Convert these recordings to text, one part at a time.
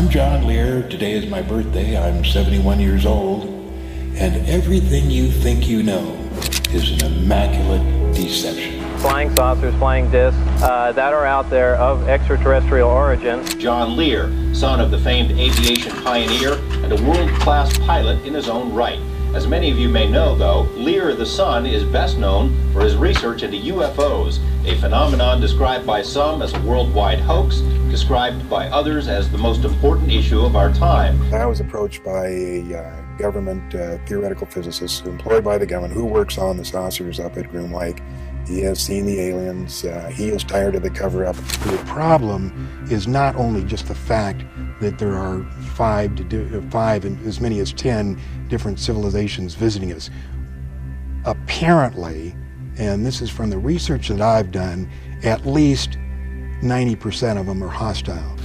I'm John Lear. Today is my birthday. I'm 71 years old. And everything you think you know is an immaculate deception. Flying saucers, flying discs uh, that are out there of extraterrestrial origin. John Lear, son of the famed aviation pioneer and a world class pilot in his own right. As many of you may know, though, Lear the son is best known for his research into UFOs, a phenomenon described by some as a worldwide hoax, described by others as the most important issue of our time. I was approached by a uh, government uh, theoretical physicist employed by the government who works on the saucers up at Groom Lake. He has seen the aliens. Uh, he is tired of the cover up. The problem is not only just the fact that there are five to do, five and as many as ten different civilizations visiting us. Apparently, and this is from the research that I've done, at least 90% of them are hostile.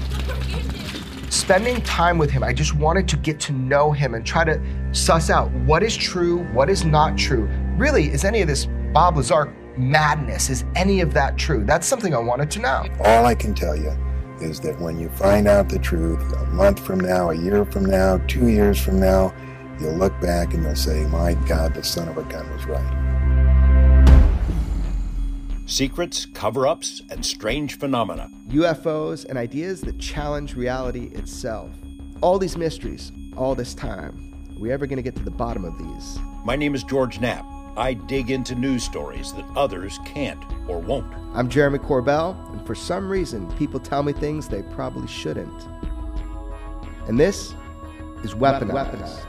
Spending time with him, I just wanted to get to know him and try to suss out what is true, what is not true. Really, is any of this Bob Lazar madness? Is any of that true? That's something I wanted to know. All I can tell you is that when you find out the truth a month from now, a year from now, two years from now, you'll look back and you'll say, my God, the son of a gun was right. Secrets, cover ups, and strange phenomena. UFOs and ideas that challenge reality itself. All these mysteries, all this time. Are we ever going to get to the bottom of these? My name is George Knapp. I dig into news stories that others can't or won't. I'm Jeremy Corbell, and for some reason, people tell me things they probably shouldn't. And this is Weaponized. Weaponized.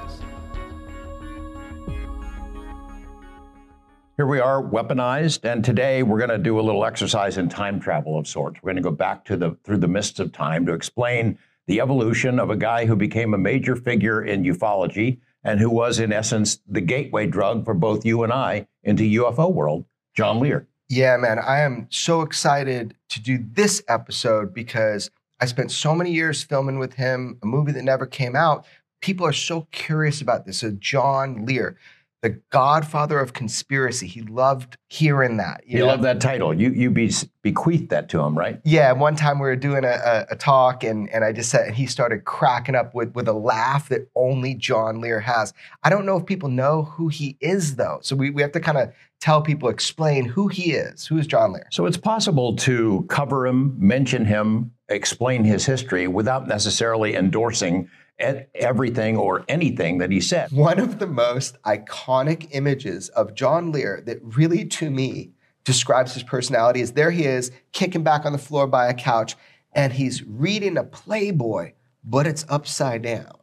Here we are, weaponized, and today we're going to do a little exercise in time travel of sorts. We're going to go back to the through the mists of time to explain the evolution of a guy who became a major figure in ufology and who was, in essence, the gateway drug for both you and I into UFO world, John Lear. Yeah, man, I am so excited to do this episode because I spent so many years filming with him, a movie that never came out. People are so curious about this. So, John Lear the godfather of conspiracy. He loved hearing that. You he know? loved that title. You you be, bequeathed that to him, right? Yeah. One time we were doing a, a, a, talk, and and I just said, and he started cracking up with with a laugh that only John Lear has. I don't know if people know who he is though, so we we have to kind of tell people, explain who he is. Who is John Lear? So it's possible to cover him, mention him, explain his history without necessarily endorsing everything or anything that he said. One of the most iconic images of John Lear that really, to me, describes his personality is there he is, kicking back on the floor by a couch, and he's reading a Playboy, but it's upside down.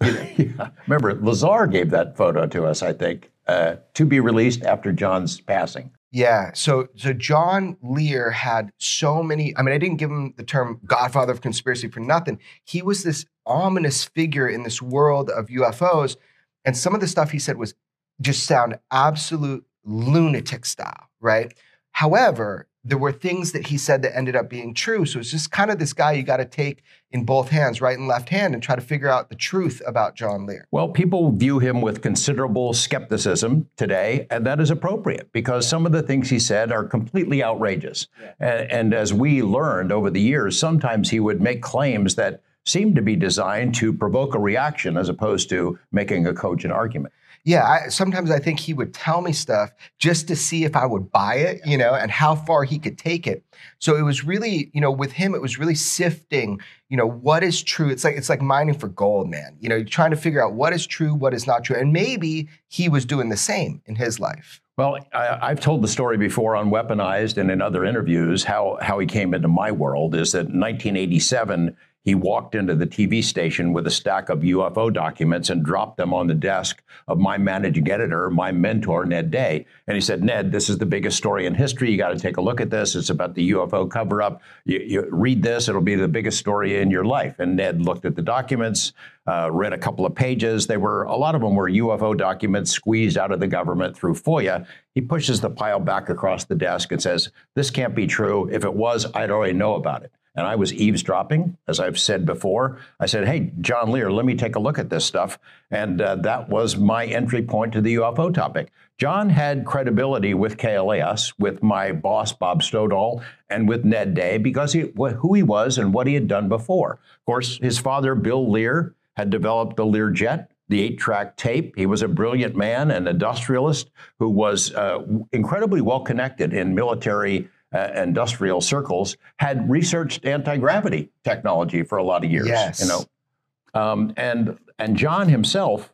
yeah. Remember, Lazar gave that photo to us, I think, uh, to be released after John's passing. Yeah. So so John Lear had so many. I mean, I didn't give him the term Godfather of conspiracy for nothing. He was this ominous figure in this world of UFOs, and some of the stuff he said was just sound absolute lunatic style, right? However, there were things that he said that ended up being true. So it's just kind of this guy you got to take in both hands, right and left hand, and try to figure out the truth about John Lear. Well, people view him with considerable skepticism today, and that is appropriate because some of the things he said are completely outrageous. Yeah. And, and as we learned over the years, sometimes he would make claims that seemed to be designed to provoke a reaction as opposed to making a cogent argument yeah, I, sometimes I think he would tell me stuff just to see if I would buy it, you know, and how far he could take it. So it was really, you know, with him, it was really sifting, you know, what is true. It's like it's like mining for gold, man. You know, you're trying to figure out what is true, what is not true, and maybe he was doing the same in his life. Well, I, have told the story before on Weaponized and in other interviews how how he came into my world is that in 1987 he walked into the TV station with a stack of UFO documents and dropped them on the desk of my managing editor, my mentor, Ned Day. And he said, Ned, this is the biggest story in history. You got to take a look at this. It's about the UFO cover up. You, you, read this, it'll be the biggest story in your life. And Ned looked at the documents, uh, read a couple of pages. They were, a lot of them were UFO documents squeezed out of the government through FOIA. He pushes the pile back across the desk and says, This can't be true. If it was, I'd already know about it. And I was eavesdropping, as I've said before. I said, "Hey, John Lear, let me take a look at this stuff," and uh, that was my entry point to the UFO topic. John had credibility with KLAS, with my boss Bob Stoldal, and with Ned Day because he who he was and what he had done before. Of course, his father Bill Lear had developed the Lear jet, the eight track tape. He was a brilliant man, an industrialist who was uh, incredibly well connected in military uh, industrial circles, had researched anti gravity technology for a lot of years. Yes. You know, um, and and John himself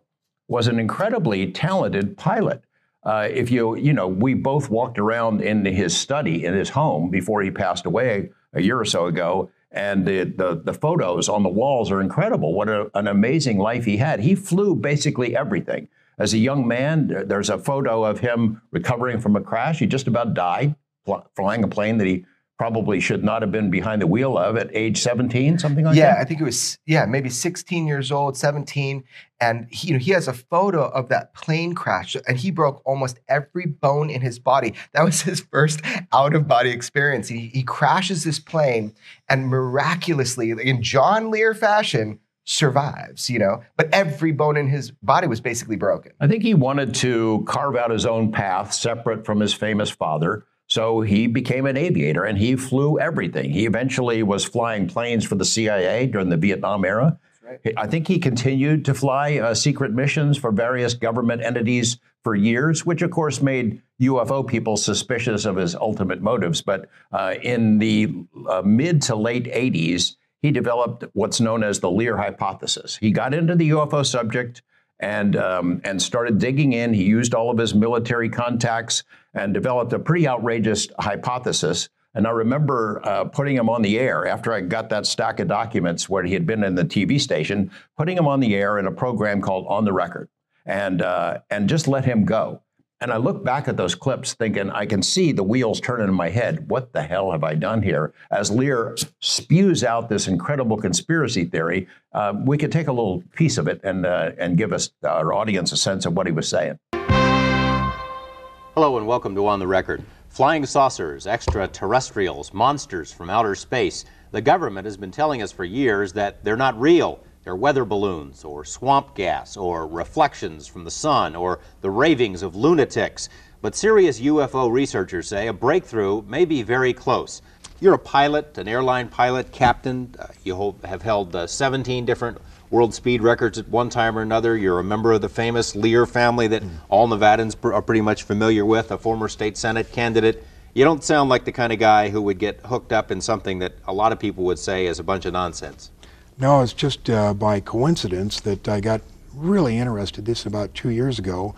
was an incredibly talented pilot. Uh, if you you know, we both walked around in his study in his home before he passed away a year or so ago, and the, the, the photos on the walls are incredible. What a, an amazing life he had. He flew basically everything. As a young man, there's a photo of him recovering from a crash. He just about died flying a plane that he probably should not have been behind the wheel of at age 17, something like yeah, that. Yeah, I think it was yeah, maybe 16 years old, 17, and he, you know, he has a photo of that plane crash, and he broke almost every bone in his body. That was his first out of body experience. He, he crashes this plane, and miraculously, in John Lear fashion, survives, you know, but every bone in his body was basically broken. I think he wanted to carve out his own path separate from his famous father. So he became an aviator and he flew everything. He eventually was flying planes for the CIA during the Vietnam era. Right. I think he continued to fly uh, secret missions for various government entities for years, which of course made UFO people suspicious of his ultimate motives. But uh, in the uh, mid to late 80s, he developed what's known as the Lear hypothesis. He got into the UFO subject and um, and started digging in. He used all of his military contacts and developed a pretty outrageous hypothesis. And I remember uh, putting him on the air after I got that stack of documents where he had been in the TV station, putting him on the air in a program called On the Record, and uh, and just let him go. And I look back at those clips thinking, I can see the wheels turning in my head. What the hell have I done here? As Lear spews out this incredible conspiracy theory, uh, we could take a little piece of it and, uh, and give us, our audience, a sense of what he was saying. Hello and welcome to On the Record. Flying saucers, extraterrestrials, monsters from outer space. The government has been telling us for years that they're not real they're weather balloons, or swamp gas, or reflections from the sun, or the ravings of lunatics. But serious UFO researchers say a breakthrough may be very close. You're a pilot, an airline pilot, captain. Uh, you hold, have held uh, 17 different world speed records at one time or another. You're a member of the famous Lear family that mm. all Nevadans pr- are pretty much familiar with, a former state Senate candidate. You don't sound like the kind of guy who would get hooked up in something that a lot of people would say is a bunch of nonsense. No, it's just uh, by coincidence that I got really interested. This about two years ago.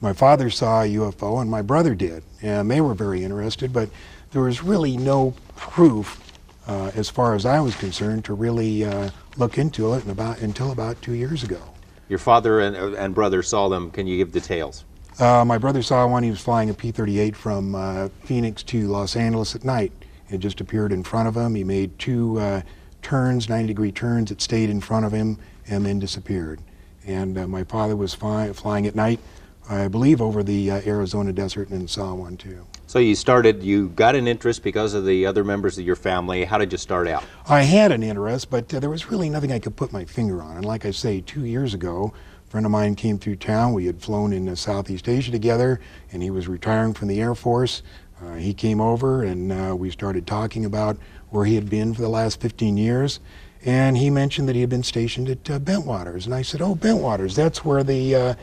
My father saw a UFO and my brother did, and they were very interested, but there was really no proof, uh, as far as I was concerned, to really uh, look into it about, until about two years ago. Your father and, and brother saw them. Can you give details? Uh, my brother saw one. He was flying a P 38 from uh, Phoenix to Los Angeles at night. It just appeared in front of him. He made two uh, turns, 90 degree turns. It stayed in front of him and then disappeared. And uh, my father was fly, flying at night, I believe, over the uh, Arizona desert and saw one too. So you started, you got an interest because of the other members of your family. How did you start out? I had an interest, but uh, there was really nothing I could put my finger on. And like I say, two years ago, a friend of mine came through town. We had flown in Southeast Asia together, and he was retiring from the Air Force. Uh, he came over, and uh, we started talking about where he had been for the last 15 years. And he mentioned that he had been stationed at uh, Bentwaters. And I said, Oh, Bentwaters, that's where the uh,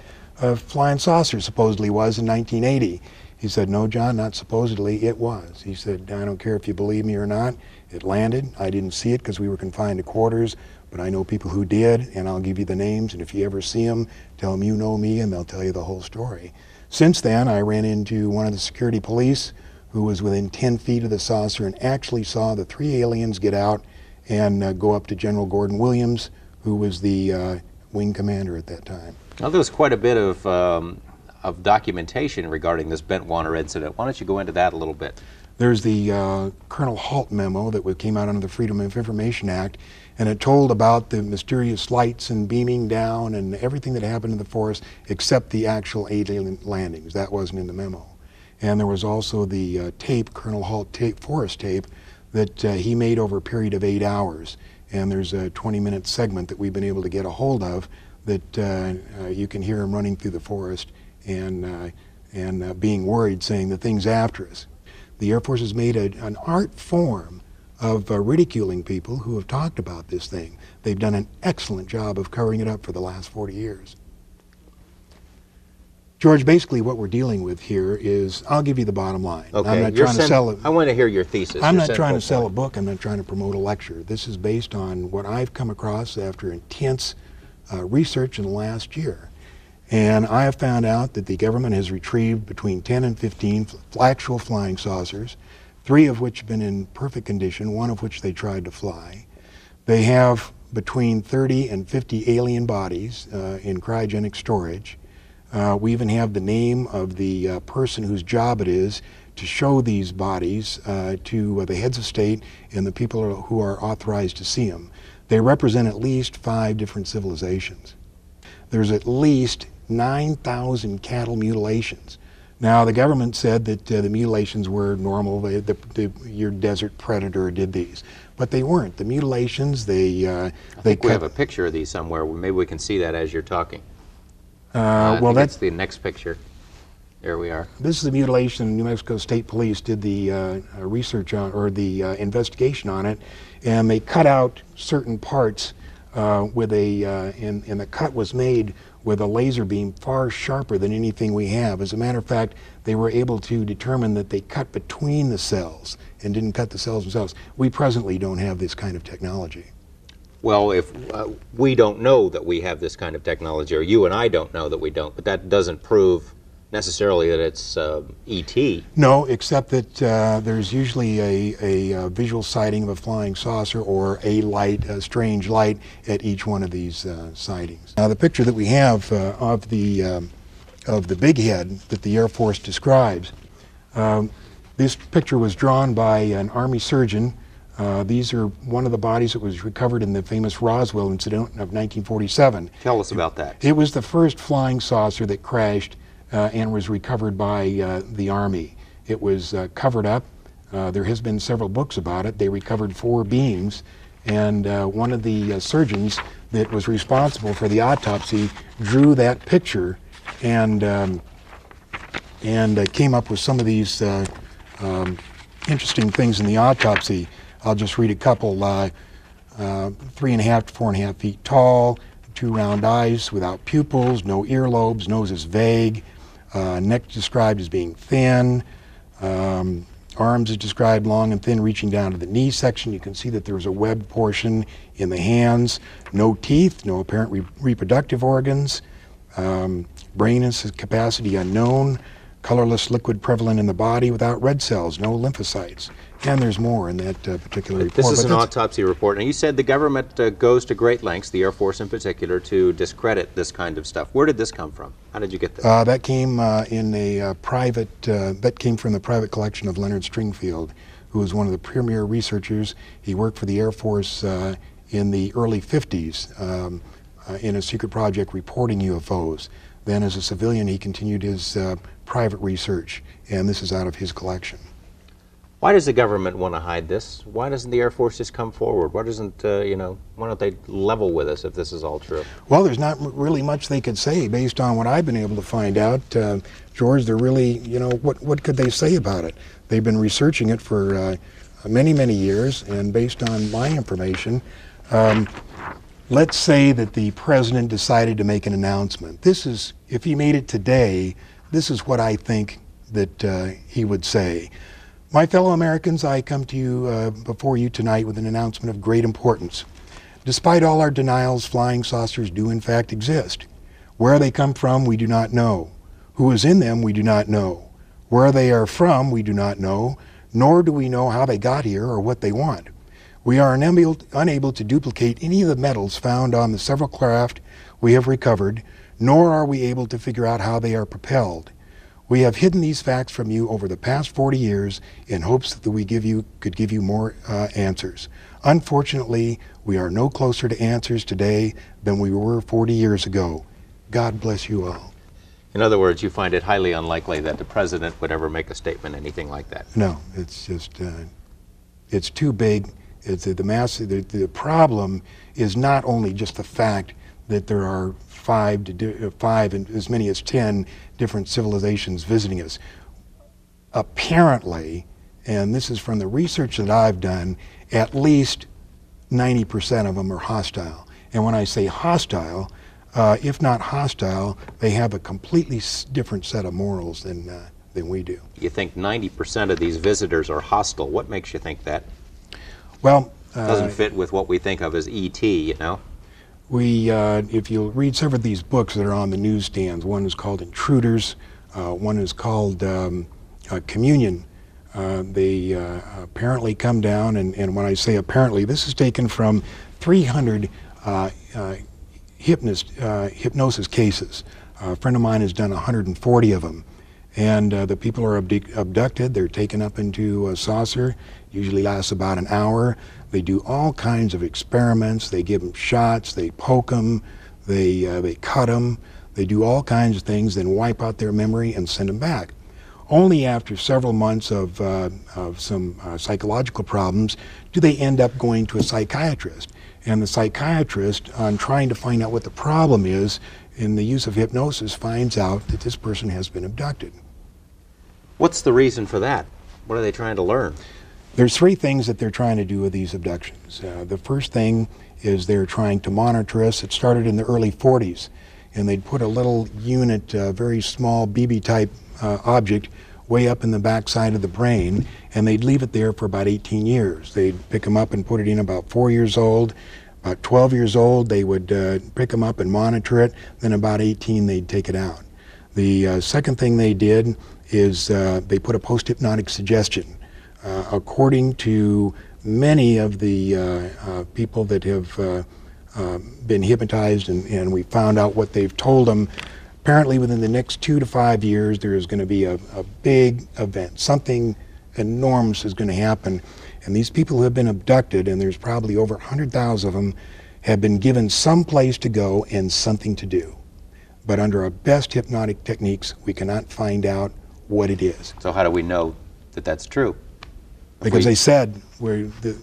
uh, flying saucer supposedly was in 1980. He said, No, John, not supposedly, it was. He said, I don't care if you believe me or not. It landed. I didn't see it because we were confined to quarters, but I know people who did, and I'll give you the names. And if you ever see them, tell them you know me, and they'll tell you the whole story. Since then, I ran into one of the security police who was within 10 feet of the saucer and actually saw the three aliens get out and uh, go up to General Gordon Williams, who was the uh, wing commander at that time. Now, there was quite a bit of, um, of documentation regarding this Bentwater incident. Why don't you go into that a little bit? There's the uh, Colonel Halt memo that came out under the Freedom of Information Act, and it told about the mysterious lights and beaming down and everything that happened in the forest except the actual alien landings. That wasn't in the memo. And there was also the uh, tape, Colonel Halt tape, forest tape, that uh, he made over a period of eight hours. And there's a 20 minute segment that we've been able to get a hold of that uh, uh, you can hear him running through the forest and, uh, and uh, being worried, saying the thing's after us. The Air Force has made a, an art form of ridiculing people who have talked about this thing. They've done an excellent job of covering it up for the last 40 years. George, basically what we're dealing with here is, I'll give you the bottom line. Okay. I'm not trying to sell it. I want to hear your thesis. I'm not trying to sell a book. I'm not trying to promote a lecture. This is based on what I've come across after intense uh, research in the last year. And I have found out that the government has retrieved between 10 and 15 fl- actual flying saucers, three of which have been in perfect condition, one of which they tried to fly. They have between 30 and 50 alien bodies uh, in cryogenic storage. Uh, we even have the name of the uh, person whose job it is to show these bodies uh, to uh, the heads of state and the people who are authorized to see them. They represent at least five different civilizations. There's at least 9,000 cattle mutilations. Now, the government said that uh, the mutilations were normal. They, the, the, your desert predator did these, but they weren't. The mutilations, they uh, I they think we have a picture of these somewhere. Maybe we can see that as you're talking. Uh, well, that's the next picture. There we are. This is the mutilation. New Mexico State Police did the uh, uh, research on, or the uh, investigation on it, and they cut out certain parts uh, with a, uh, and, and the cut was made with a laser beam far sharper than anything we have. As a matter of fact, they were able to determine that they cut between the cells and didn't cut the cells themselves. We presently don't have this kind of technology. Well, if uh, we don't know that we have this kind of technology, or you and I don't know that we don't, but that doesn't prove necessarily that it's uh, ET. No, except that uh, there's usually a, a, uh visual sighting of a flying saucer or a light, a strange light, at each one of these uh, sightings. Now, the picture that we have uh, of the um, of the big head that the Air Force describes, um, this picture was drawn by an Army surgeon. Uh, these are one of the bodies that was recovered in the famous Roswell incident of 1947. Tell us about that. It was the first flying saucer that crashed uh, and was recovered by uh, the Army. It was uh, covered up. Uh, there has been several books about it. They recovered four beings, and uh, one of the uh, surgeons that was responsible for the autopsy drew that picture and um, and uh, came up with some of these uh, um, interesting things in the autopsy. I'll just read a couple. Uh, uh, three and a half to four and a half feet tall, two round eyes without pupils, no earlobes, nose is vague, uh, neck described as being thin, um, arms is described long and thin, reaching down to the knee section. You can see that there's a web portion in the hands, no teeth, no apparent re- reproductive organs, um, brain is capacity unknown, colorless liquid prevalent in the body without red cells, no lymphocytes. And there's more in that uh, particular report. This is but an autopsy report. Now, you said the government uh, goes to great lengths, the Air Force in particular, to discredit this kind of stuff. Where did this come from? How did you get this? Uh, that came uh, in a uh, private, uh, that came from the private collection of Leonard Stringfield, who was one of the premier researchers. He worked for the Air Force uh, in the early 50s um, uh, in a secret project reporting UFOs. Then, as a civilian, he continued his uh, private research, and this is out of his collection. Why does the government want to hide this? Why doesn't the Air Force just come forward? Why doesn't, uh, you know, why don't they level with us if this is all true? Well, there's not really much they could say based on what I've been able to find out. Uh, George, they're really, you know, what, what could they say about it? They've been researching it for uh, many, many years, and based on my information, um, let's say that the president decided to make an announcement. This is, if he made it today, this is what I think that uh, he would say. My fellow Americans, I come to you uh, before you tonight with an announcement of great importance. Despite all our denials, flying saucers do in fact exist. Where they come from, we do not know. Who is in them, we do not know. Where they are from, we do not know, nor do we know how they got here or what they want. We are unable, unable to duplicate any of the metals found on the several craft we have recovered, nor are we able to figure out how they are propelled. We have hidden these facts from you over the past 40 years in hopes that we give you, could give you more uh, answers. Unfortunately, we are no closer to answers today than we were 40 years ago. God bless you all. In other words, you find it highly unlikely that the president would ever make a statement anything like that. No, it's just, uh, It's too big. It's the mass. The, the problem is not only just the fact that there are five to uh, five and as many as ten different civilizations visiting us. Apparently, and this is from the research that I've done, at least 90% of them are hostile. And when I say hostile, uh, if not hostile, they have a completely different set of morals than, uh, than we do. You think 90% of these visitors are hostile. What makes you think that? Well, uh, doesn't fit with what we think of as ET, you know? We, uh, if you read some of these books that are on the newsstands, one is called Intruders, uh, one is called um, uh, Communion. Uh, they uh, apparently come down, and, and when I say apparently, this is taken from 300 uh, hypnotist, hypnosis cases. a friend of mine has done 140 of them. And the people are abducted, they're taken up into a saucer, usually lasts about an hour. They do all kinds of experiments. They give them shots, they poke them, they, uh, they cut them, they do all kinds of things, then wipe out their memory and send them back. Only after several months of, uh, of some uh, psychological problems do they end up going to a psychiatrist. And the psychiatrist, on trying to find out what the problem is, in the use of hypnosis, finds out that this person has been abducted. What's the reason for that? What are they trying to learn? There's three things that they're trying to do with these abductions. Uh, the first thing is they're trying to monitor us. It started in the early 40s, and they'd put a little unit, a uh, very small BB type uh, object, way up in the backside of the brain, and they'd leave it there for about 18 years. They'd pick them up and put it in about four years old. About 12 years old, they would uh, pick them up and monitor it. Then about 18, they'd take it out. The uh, second thing they did is uh, they put a post hypnotic suggestion uh, according to many of the uh, uh, people that have been hypnotized and, and we found out what they've told them, apparently within the next two to five years there is going to be a, a big event. Something enormous is going to happen. And these people who have been abducted, and there's probably over 100,000 of them, have been given some place to go and something to do. But under our best hypnotic techniques, we cannot find out what it is. So, how do we know that that's true? because we, they said where the,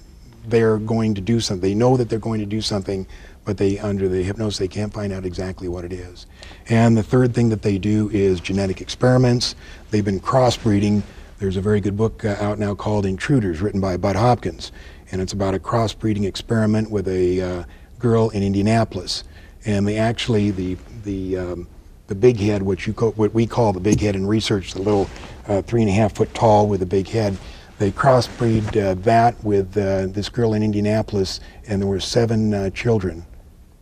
they're going to do something. They know that they're going to do something, but they under the hypnosis they can't find out exactly what it is. And the third thing that they do is genetic experiments. They've been crossbreeding. There's a very good book uh, out now called Intruders, written by Bud Hopkins, and it's about a crossbreeding experiment with a uh, girl in Indianapolis. And they actually the the um, the big head, what you call, what we call the big head in research, the little uh, three and a half foot tall with a big head they crossbreed uh, that with uh, this girl in Indianapolis, and there were seven uh, children.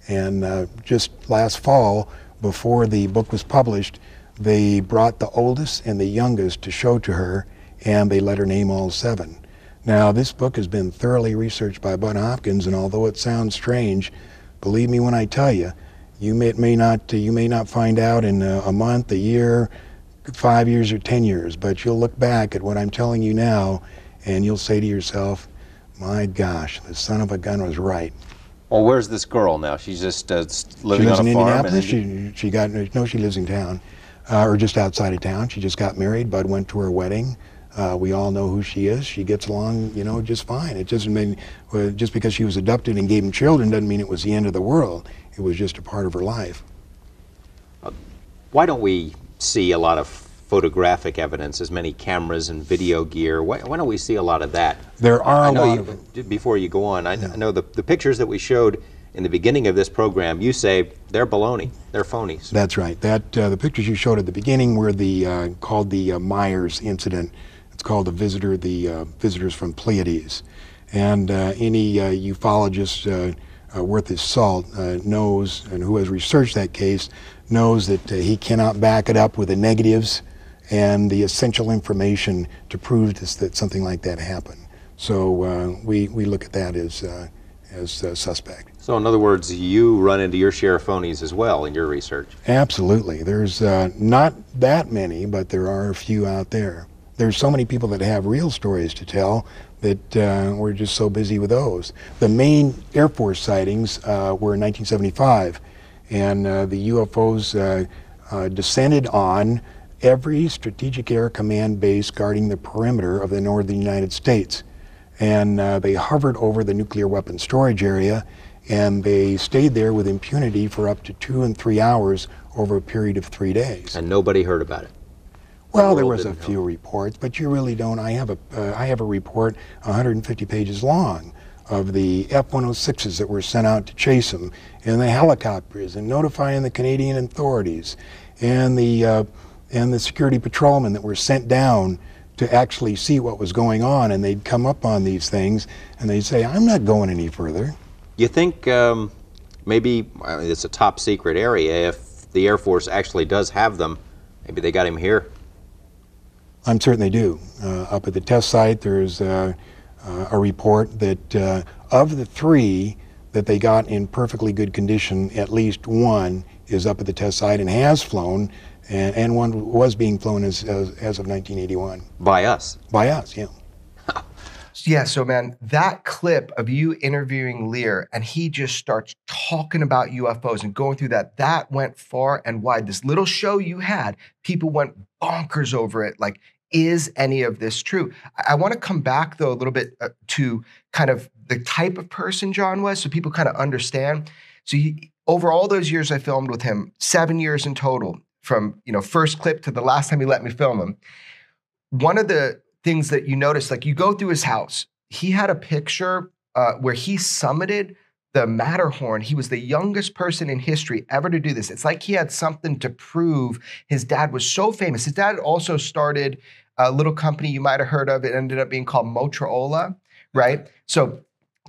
And uh, just last fall, before the book was published, they brought the oldest and the youngest to show to her, and they let her name all seven. Now, this book has been thoroughly researched by Bud Hopkins, and although it sounds strange, believe me when I tell you, you may, may not you may not find out in a, a month, a year, five years or 10 years, but you'll look back at what I'm telling you now and you'll say to yourself, my gosh, the son of a gun was right. Well, where's this girl now? She's just uh, living she lives on a in farm. Indianapolis. She, she got no. She lives in town, uh, or just outside of town. She just got married. Bud went to her wedding. Uh, we all know who she is. She gets along, you know, just fine. It doesn't mean uh, just because she was adopted and gave him children doesn't mean it was the end of the world. It was just a part of her life. Uh, why don't we see a lot of photographic evidence, as many cameras and video gear. Why, why don't we see a lot of that? There are I know lot you, of Before you go on, I, yeah. I know the, the pictures that we showed in the beginning of this program, you say they're baloney, they're phonies. That's right. That uh, the pictures you showed at the beginning were the uh, called the uh, Myers incident. It's called the visitor, the uh, visitors from Pleiades, and uh, any uh, ufologist worth his salt knows, and who has researched that case, knows that he cannot back it up with the negatives and the essential information to prove this, that something like that happened. So uh, we, we look at that as, uh, as uh, suspect. So in other words, you run into your share of phonies as well in your research? Absolutely. There's uh, not that many, but there are a few out there. There's so many people that have real stories to tell that uh, we're just so busy with those. The main Air Force sightings uh, were in 1975, and the UFOs descended on every Strategic Air Command base guarding the perimeter of the northern United States. and uh, they hovered over the nuclear weapon storage area, and they stayed there with impunity for up to two and three hours over a period of three days. And nobody heard about it. Well, there was a few reports, but you really don't. I have a uh, I have a report 150 pages long of the F-106s that were sent out to chase them, and the helicopters, and notifying the Canadian authorities, and the uh, and the security patrolmen that were sent down to actually see what was going on, and they'd come up on these things, and they'd say, "I'm not going any further." You think um, maybe I mean, it's a top secret area? If the Air Force actually does have them, maybe they got him here. I'm certain they do. Uh, up at the test site, there's uh, uh, a report that uh, of the three that they got in perfectly good condition, at least one is up at the test site and has flown, and, and one was being flown as, as, as of 1981 By us. by us. Yeah. Yeah, so man, that clip of you interviewing Lear and he just starts talking about UFOs and going through that, that went far and wide. This little show you had, people went bonkers over it. Like, is any of this true? I, I want to come back though a little bit uh, to kind of the type of person John was so people kind of understand. So he, over all those years I filmed with him, seven years in total, from you know first clip to the last time he let me film him. One of the things that you notice, like you go through his house, he had a picture uh, where he summited the Matterhorn. He was the youngest person in history ever to do this. It's like he had something to prove. His dad was so famous. His dad also started a little company you might have heard of. It ended up being called Motorola, right? So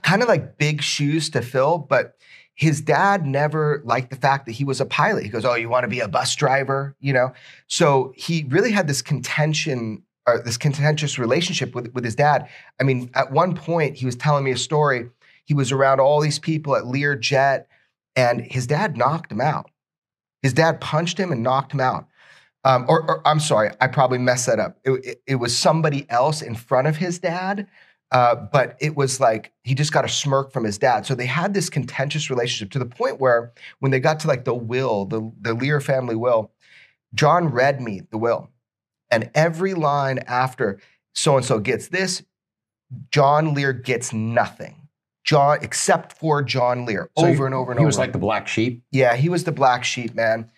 kind of like big shoes to fill, but his dad never liked the fact that he was a pilot. He goes, "Oh, you want to be a bus driver?" You know. So he really had this contention, or this contentious relationship with with his dad. I mean, at one point, he was telling me a story. He was around all these people at Learjet, and his dad knocked him out. His dad punched him and knocked him out. Um, or, or I'm sorry, I probably messed that up. It, it- it was somebody else in front of his dad, uh, but it was like he just got a smirk from his dad. So they had this contentious relationship to the point where when they got to like the will, the, the Lear family will, John read me the will. And every line after so and so gets this, John Lear gets nothing. John, except for John Lear, So over and over and He over. He was like the black sheep. yeah, he was the black sheep, man.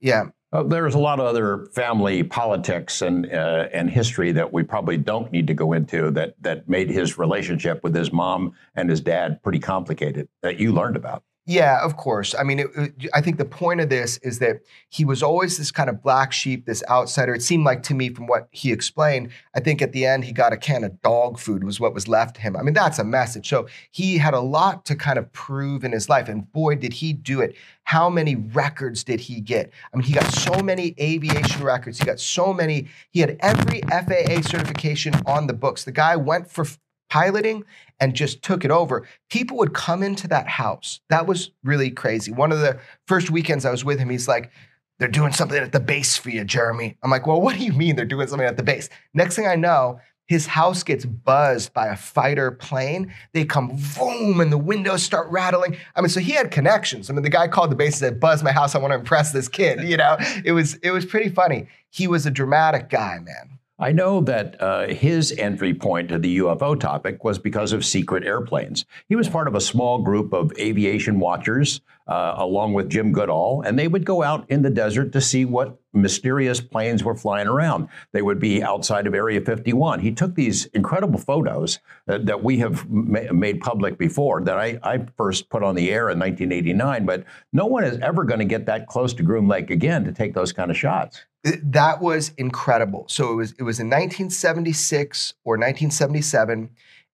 Yeah. Uh, there's a lot of other family politics and uh, and history that we probably don't need to go into that that made his relationship with his mom and his dad pretty complicated that you learned about. Yeah, of course. I mean, it, I think the point of this is that he was always this kind of black sheep, this outsider. It seemed like to me, from what he explained, I think at the end he got a can of dog food was what was left to him. I mean, that's a message. So he had a lot to kind of prove in his life, and boy, did he do it! How many records did he get? I mean, he got so many aviation records. He got so many. He had every FAA certification on the books. The guy went for piloting and just took it over. People would come into that house. That was really crazy. One of the first weekends I was with him, he's like, they're doing something at the base for you, Jeremy. I'm like, well, what do you mean they're doing something at the base? Next thing I know, his house gets buzzed by a fighter plane. They come boom, and the windows start rattling. I mean, so he had connections. I mean, the guy called the base and said, "Buzz my house. I want to impress this kid." You know, it was it was pretty funny. He was a dramatic guy, man. I know that uh, his entry point to the UFO topic was because of secret airplanes. He was part of a small group of aviation watchers, uh, along with Jim Goodall, and they would go out in the desert to see what mysterious planes were flying around. They would be outside of Area 51. He took these incredible photos that, that we have ma- made public before that I, I first put on the air in 1989, but no one is ever going to get that close to Groom Lake again to take those kind of shots. That was incredible. So it was it was in 1976 or 1977,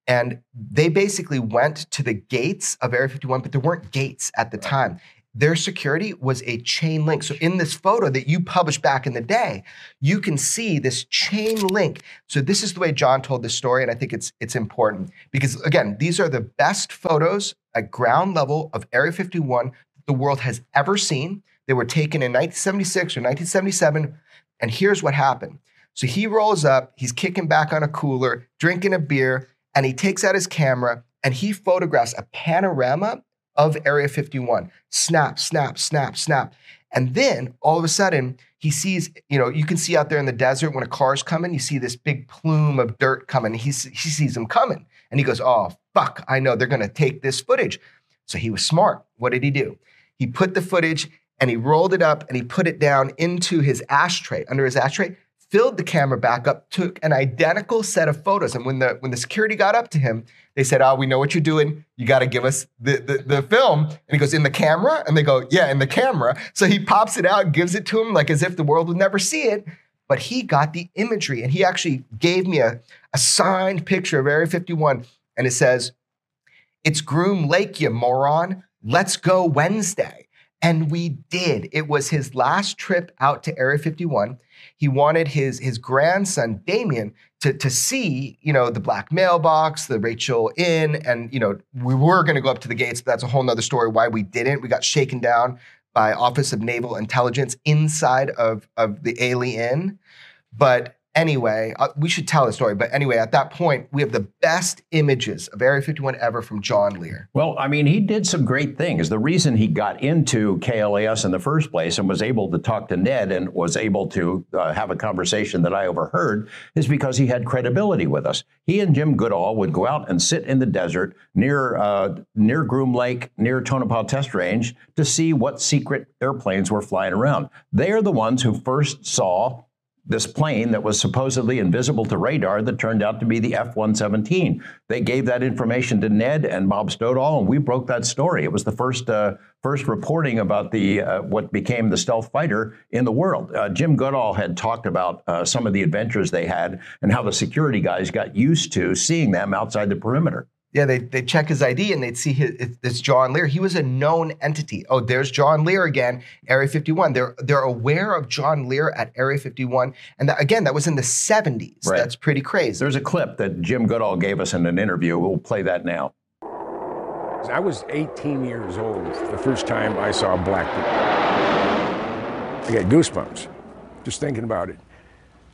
and they basically went to the gates of Area 51, but there weren't gates at the time. Their security was a chain link. So in this photo that you published back in the day, you can see this chain link. So this is the way John told this story, and I think it's it's important because again, these are the best photos at ground level of Area 51 the world has ever seen. They were taken in 1976 or 1977. And here's what happened. So he rolls up, he's kicking back on a cooler, drinking a beer, and he takes out his camera and he photographs a panorama of Area 51. Snap, snap, snap, snap. And then all of a sudden, he sees, you know, you can see out there in the desert when a car's coming, you see this big plume of dirt coming. He, he sees them coming. And he goes, Oh, fuck, I know they're going to take this footage. So he was smart. What did he do? He put the footage and he rolled it up and he put it down into his ashtray, under his ashtray, filled the camera back up, took an identical set of photos. And when the when the security got up to him, they said, "Oh, we know what you're doing. You got to give us the, the, the film." And he goes, "In the camera?" And they go, "Yeah, in the camera." So he pops it out, gives it to him like as if the world would never see it. But he got the imagery, and he actually gave me a, a signed picture of Area 51, and it says, "It's Groom Lake, you moron. Let's go Wednesday." And we did. It was his last trip out to Area 51 he wanted his his grandson Damien to to see you know the black mailbox, the Rachel Inn, and you know we were going to go up to the gates, but that's a whole nother story why we didn't. We got shaken down by Office of Naval Intelligence inside of of the A'Le'Inn, but anyway, uh, we should tell the story. But anyway, at that point, we have the best images of Area 51 ever from John Lear. Well, I mean, he did some great things. The reason he got into KLAS in the first place and was able to talk to Ned and was able to uh, have a conversation that I overheard is because he had credibility with us. He and Jim Goodall would go out and sit in the desert near uh, near Groom Lake, near Tonopah Test Range, to see what secret airplanes were flying around. They are the ones who first saw this plane that was supposedly invisible to radar that turned out to be the F 117. They gave that information to Ned and Bob Stoldal, and we broke that story. It was the first, uh, first reporting about the, uh, what became the stealth fighter in the world. Uh, Jim Goodall had talked about uh, some of the adventures they had and how the security guys got used to seeing them outside the perimeter. Yeah, they they check his ID and they'd see his, it's John Lear. He was a known entity. Oh, there's John Lear again, Area 51. They're they're aware of John Lear at Area 51, and that, again, that was in the 70s. Right. That's pretty crazy. There's a clip that Jim Goodall gave us in an interview. We'll play that now. I was 18 years old the first time I saw Blackbird. I got goosebumps just thinking about it.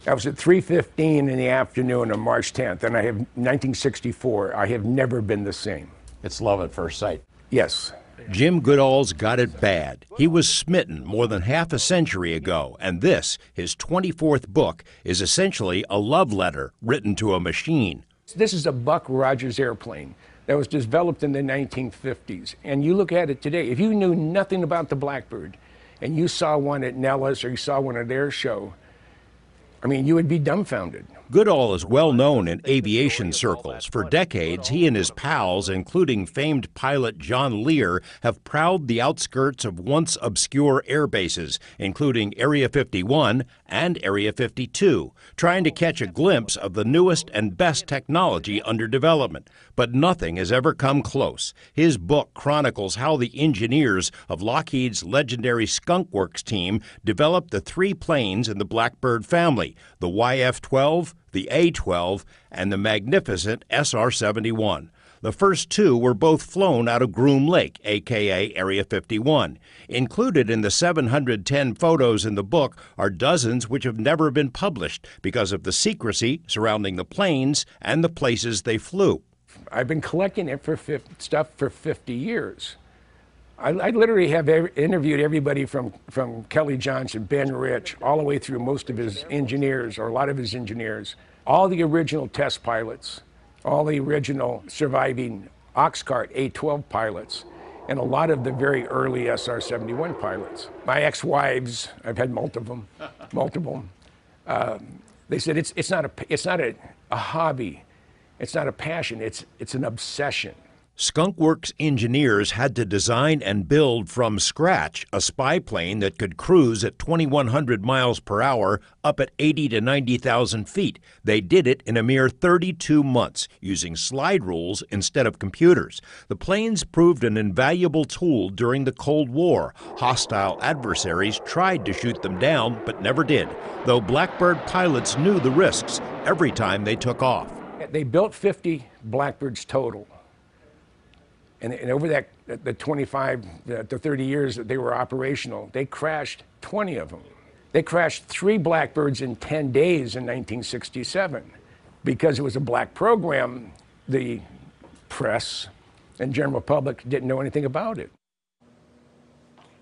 That was at 3:15 in the afternoon on March 10th, and I have 1964. I have never been the same. It's love at first sight. Yes. Jim Goodall's got it bad. He was smitten more than half a century ago, and this, his 24th book, is essentially a love letter written to a machine. This is a Buck Rogers airplane that was developed in the 1950s. And you look at it today, if you knew nothing about the Blackbird and you saw one at Nellis or you saw one at their show, I mean, you would be dumbfounded. Goodall is well known in aviation circles. For decades, he and his pals, including famed pilot John Lear, have prowled the outskirts of once obscure air bases, including Area 51 and Area 52, trying to catch a glimpse of the newest and best technology under development. But nothing has ever come close. His book chronicles how the engineers of Lockheed's legendary Skunk Works team developed the three planes in the Blackbird family the YF 12, the A 12, and the magnificent SR 71. The first two were both flown out of Groom Lake, aka Area 51. Included in the 710 photos in the book are dozens which have never been published because of the secrecy surrounding the planes and the places they flew. I've been collecting it for 50, stuff for 50 years. I, I literally have every, interviewed everybody from, from Kelly Johnson, Ben Rich, all the way through most of his engineers, or a lot of his engineers, all the original test pilots, all the original surviving Oxcart A-12 pilots, and a lot of the very early SR-71 pilots. My ex-wives, I've had multiple, multiple. Um, they said it's it's not a it's not a, a hobby, it's not a passion, it's it's an obsession. Skunkworks engineers had to design and build from scratch a spy plane that could cruise at 2,100 miles per hour up at 80 to 90,000 feet. They did it in a mere 32 months using slide rules instead of computers. The planes proved an invaluable tool during the Cold War. Hostile adversaries tried to shoot them down, but never did, though Blackbird pilots knew the risks every time they took off. They built 50 Blackbirds total. And, and over that, the 25 to 30 years that they were operational, they crashed 20 of them. They crashed three Blackbirds in 10 days in 1967. Because it was a black program, the press and general public didn't know anything about it.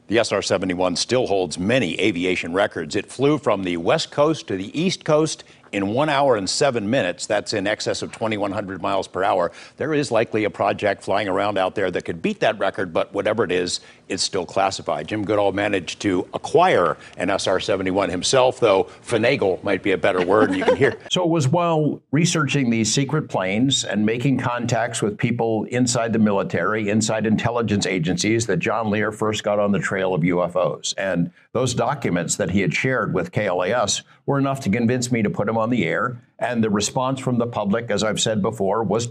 The SR 71 still holds many aviation records. It flew from the West Coast to the East Coast in one hour and seven minutes, that's in excess of 2,100 miles per hour, there is likely a project flying around out there that could beat that record, but whatever it is, it's still classified. Jim Goodall managed to acquire an SR 71 himself, though finagle might be a better word, you can hear. so it was while researching these secret planes and making contacts with people inside the military, inside intelligence agencies, that John Lear first got on the trail of UFOs. And those documents that he had shared with KLAS were enough to convince me to put him on the air. And the response from the public, as I've said before, was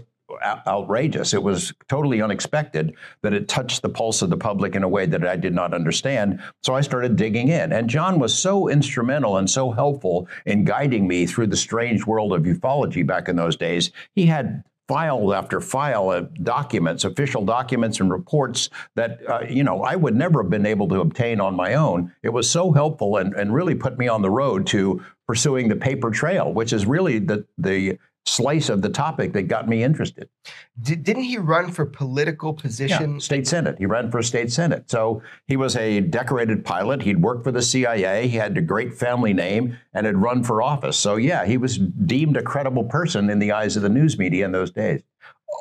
outrageous. It was totally unexpected that it touched the pulse of the public in a way that I did not understand. So I started digging in. And John was so instrumental and so helpful in guiding me through the strange world of ufology back in those days. He had file after file of documents, official documents and reports that, uh, you know, I would never have been able to obtain on my own. It was so helpful and, and really put me on the road to pursuing the paper trail, which is really the, the slice of the topic that got me interested. Did, not he run for political position? Yeah, state senate. He ran for state senate. So he was a decorated pilot. He'd worked for the CIA. He had a great family name and had run for office. So yeah, he was deemed a credible person in the eyes of the news media in those days.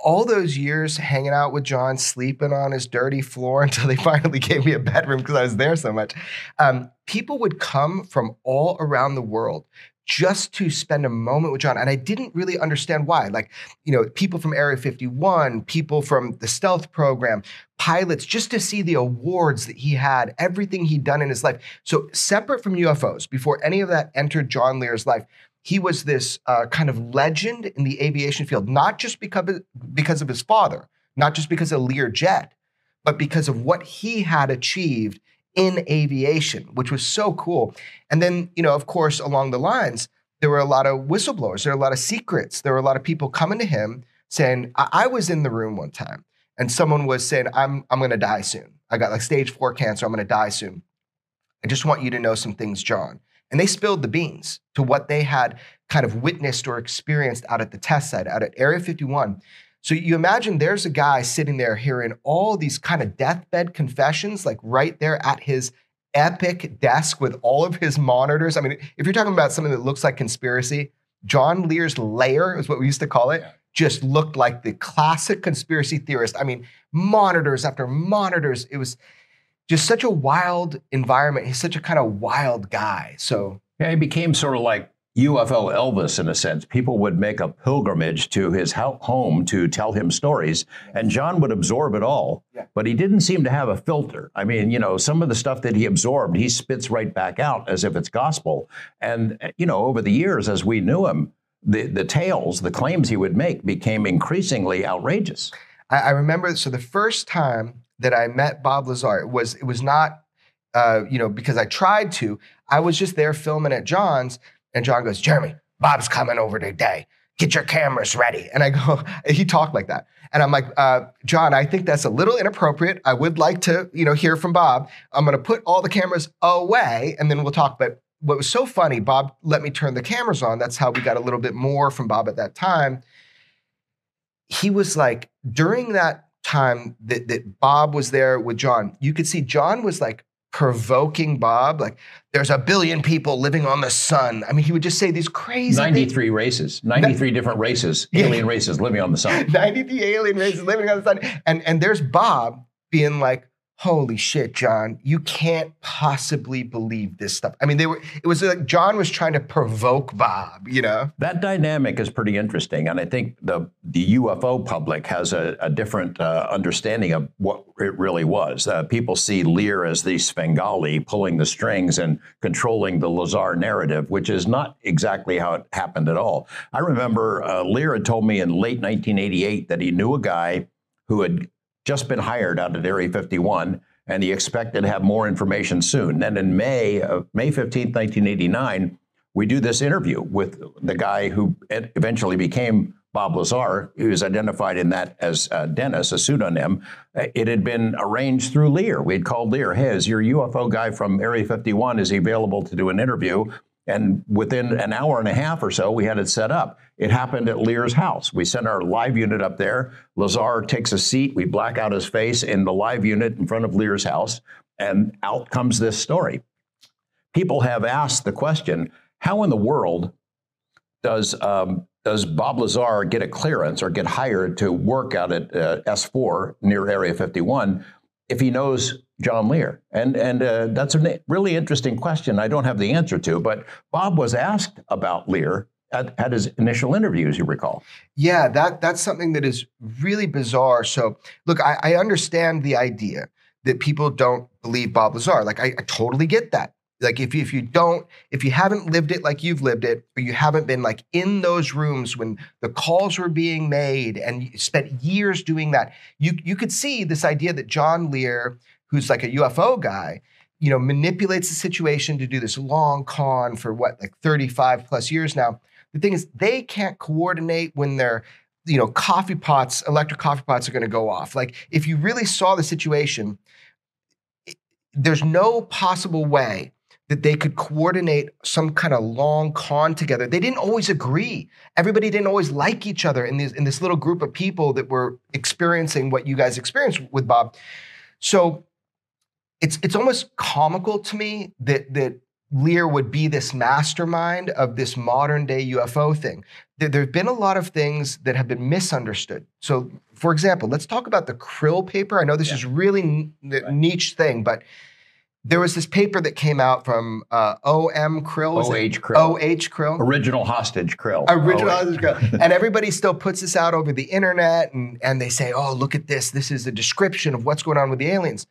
All those years hanging out with John, sleeping on his dirty floor until they finally gave me a bedroom because I was there so much. Um, people would come from all around the world just to spend a moment with John. And I didn't really understand why. Like, you know, people from Area 51, people from the stealth program, pilots, just to see the awards that he had, everything he'd done in his life. So, separate from UFOs, before any of that entered John Lear's life, he was this uh, kind of legend in the aviation field, not just because because of his father, not just because of Lear Jet, but because of what he had achieved in aviation, which was so cool. And then, you know, of course, along the lines, there were a lot of whistleblowers, there were a lot of secrets, there were a lot of people coming to him saying, I, I was in the room one time and someone was saying, I'm, I'm going to die soon. I got like stage four cancer, I'm going to die soon. I just want you to know some things, John. And they spilled the beans to what they had kind of witnessed or experienced out at the test site, out at Area 51. So you imagine there's a guy sitting there hearing all these kind of deathbed confessions, like right there at his epic desk with all of his monitors. I mean, if you're talking about something that looks like conspiracy, John Lear's lair is what we used to call it. Just looked like the classic conspiracy theorist. I mean, monitors after monitors. It was just such a wild environment. He's such a kind of wild guy. So yeah, he became sort of like UFO Elvis in a sense. People would make a pilgrimage to his home to tell him stories, and John would absorb it all. But he didn't seem to have a filter. I mean, you know, some of the stuff that he absorbed, he spits right back out as if it's gospel. And, you know, over the years, as we knew him, the, the tales, the claims he would make became increasingly outrageous. I, I remember, so the first time that I met Bob Lazar, it was, it was not, uh, you know, because I tried to. I was just there filming at John's and John goes, Jeremy, Bob's coming over today. Get your cameras ready. And I go, he talked like that. And I'm like, uh, John, I think that's a little inappropriate. I would like to, you know, hear from Bob. I'm going to put all the cameras away and then we'll talk. But what was so funny, Bob let me turn the cameras on. That's how we got a little bit more from Bob at that time. He was like, during that time that, that Bob was there with John, you could see John was like provoking Bob. Like, there's a billion people living on the sun. I mean, he would just say these crazy 93 things. races, 93 different races, alien races living on the sun. 93 alien races living on the sun. And, and there's Bob being like, holy shit, John, you can't possibly believe this stuff. I mean, they were, it was like John was trying to provoke Bob, you know? That dynamic is pretty interesting. And I think the, the UFO public has a, a different uh, understanding of what it really was. Uh, people see Lear as the Svengali pulling the strings and controlling the Lazar narrative, which is not exactly how it happened at all. I remember uh, Lear had told me in late 1988 that he knew a guy who had just been hired out at Area 51, and he expected to have more information soon. Then in May of May 15, 1989, we do this interview with the guy who eventually became Bob Lazar, who was identified in that as uh, Dennis, a pseudonym. It had been arranged through Lear. We had called Lear, hey, is your UFO guy from Area 51, is he available to do an interview? And within an hour and a half or so, we had it set up. It happened at Lear's house. We sent our live unit up there. Lazar takes a seat. We black out his face in the live unit in front of Lear's house. And out comes this story. People have asked the question how in the world does um, does Bob Lazar get a clearance or get hired to work out at uh, S4 near Area 51 if he knows John Lear? And and uh, that's a really interesting question. I don't have the answer to, but Bob was asked about Lear at, at his initial interview, as you recall. Yeah, that that's something that is really bizarre. So, look, I, I understand the idea that people don't believe Bob Lazar. Like, I, I totally get that. Like, if you, if you don't, if you haven't lived it like you've lived it, or you haven't been like in those rooms when the calls were being made and spent years doing that, you you could see this idea that John Lear, who's like a UFO guy, you know, manipulates the situation to do this long con for what, like 35 plus years now the thing is, they can't coordinate when their you know coffee pots, electric coffee pots are going to go off. Like if you really saw the situation, there's no possible way that they could coordinate some kind of long con together. They didn't always agree. Everybody didn't always like each other in this in this little group of people that were experiencing what you guys experienced with Bob. So it's it's almost comical to me that that Lear would be this mastermind of this modern day UFO thing. There have been a lot of things that have been misunderstood. So, for example, let's talk about the Krill paper. I know this yeah. is really right. niche thing, but there was this paper that came out from uh, O.M. Krill. O.H. Krill. O.H. Krill. Original hostage Krill. Original hostage Krill. and everybody still puts this out over the internet and, and they say, oh, look at this. This is a description of what's going on with the aliens.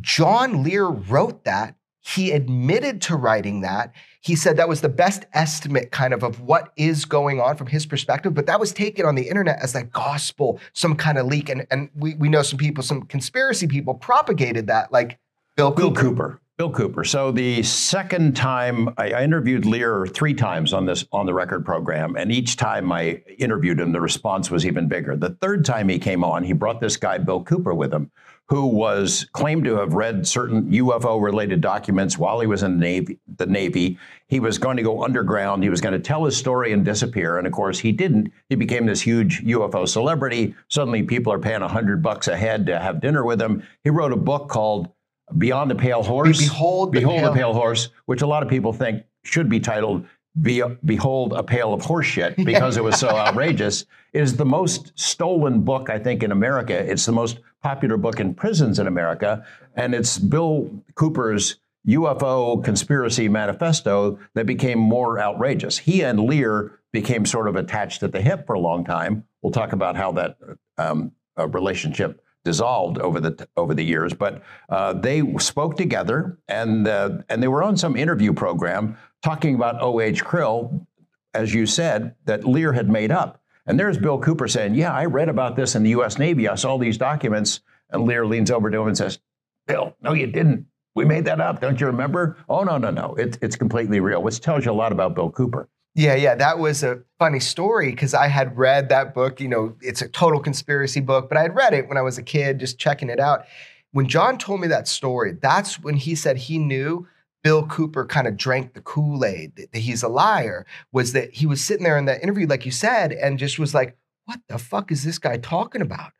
John Lear wrote that he admitted to writing that. He said that was the best estimate, kind of, of what is going on from his perspective. But that was taken on the internet as like gospel, some kind of leak. And, and we, we know some people, some conspiracy people propagated that, like Bill Cooper. Bill Cooper. Bill Cooper. So the second time I, I, interviewed Lear three times on this on the record program, and each time I interviewed him, the response was even bigger. The third time he came on, he brought this guy Bill Cooper with him, who was claimed to have read certain UFO related documents while he was in the Navy, the Navy. He was going to go underground. He was going to tell his story and disappear. And of course, he didn't. He became this huge UFO celebrity. Suddenly, people are paying a hundred bucks a head to have dinner with him. He wrote a book called Beyond the Pale Horse. Behold, the, Behold pale. the Pale Horse, which a lot of people think should be titled be, behold a pail of horseshit because it was so outrageous. It is the most stolen book, I think, in America. It's the most popular book in prisons in America. And it's Bill Cooper's UFO conspiracy manifesto that became more outrageous. He and Lear became sort of attached at the hip for a long time. We'll talk about how that um, uh, relationship dissolved over the over the years, but uh, they spoke together and uh, and they were on some interview program talking about O.H. Krill, as you said, that Lear had made up. And there's Bill Cooper saying, Yeah, I read about this in the U.S. Navy. I saw these documents. And Lear leans over to him and says, Bill, no, you didn't. We made that up. Don't you remember? Oh, no, no, no. It, it's completely real, which tells you a lot about Bill Cooper. Yeah, yeah, that was a funny story because I had read that book. You know, it's a total conspiracy book, but I had read it when I was a kid, just checking it out. When John told me that story, that's when he said he knew Bill Cooper kind of drank the Kool Aid, that, that he's a liar, was that he was sitting there in that interview, like you said, and just was like, what the fuck is this guy talking about?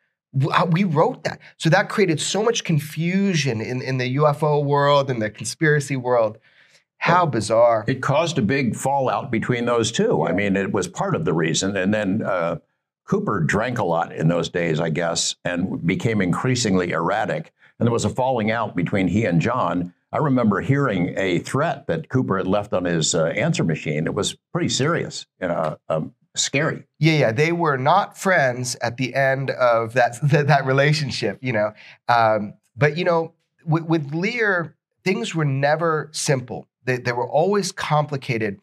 Uh, we wrote that. So that created so much confusion in, in the UFO world and the conspiracy world. How bizarre. It caused a big fallout between those two. I mean, it was part of the reason. And then uh, Cooper drank a lot in those days, I guess, and became increasingly erratic. And there was a falling out between he and John. I remember hearing a threat that Cooper had left on his uh, answer machine. It was pretty serious, you know, um, scary. Yeah, yeah, they were not friends at the end of that that, that relationship, you know. Um, but you know, with, with Lear, things were never simple. They, they were always complicated.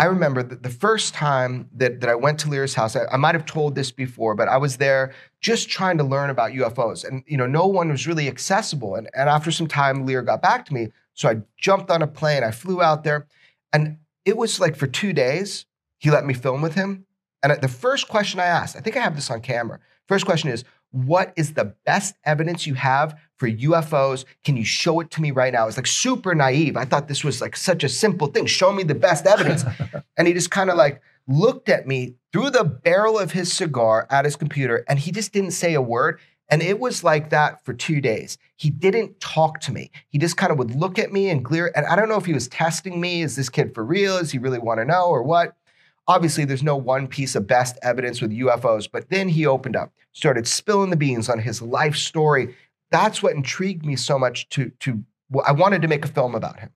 I remember the, first time that, that I went to Lear's house, I, I might have told this before, but I was there just trying to learn about UFOs. And you know, no one was really accessible. And, and after some time, Lear got back to me. So I jumped on a plane, I flew out there, and it was like for two days, he let me film with him. And the first question I asked, I think I have this on camera. First question is, what is the best evidence you have for UFOs? Can you show it to me right now? It's like super naive. I thought this was like such a simple thing. Show me the best evidence. and he just kind of like looked at me through the barrel of his cigar at his computer and he just didn't say a word. And it was like that for two days. He didn't talk to me. He just kind of would look at me and glare. And I don't know if he was testing me. Is this kid for real? Does he really want to know or what? obviously there's no one piece of best evidence with UFOs, but then he opened up, started spilling the beans on his life story. That's what intrigued me so much to to I wanted to make a film about him.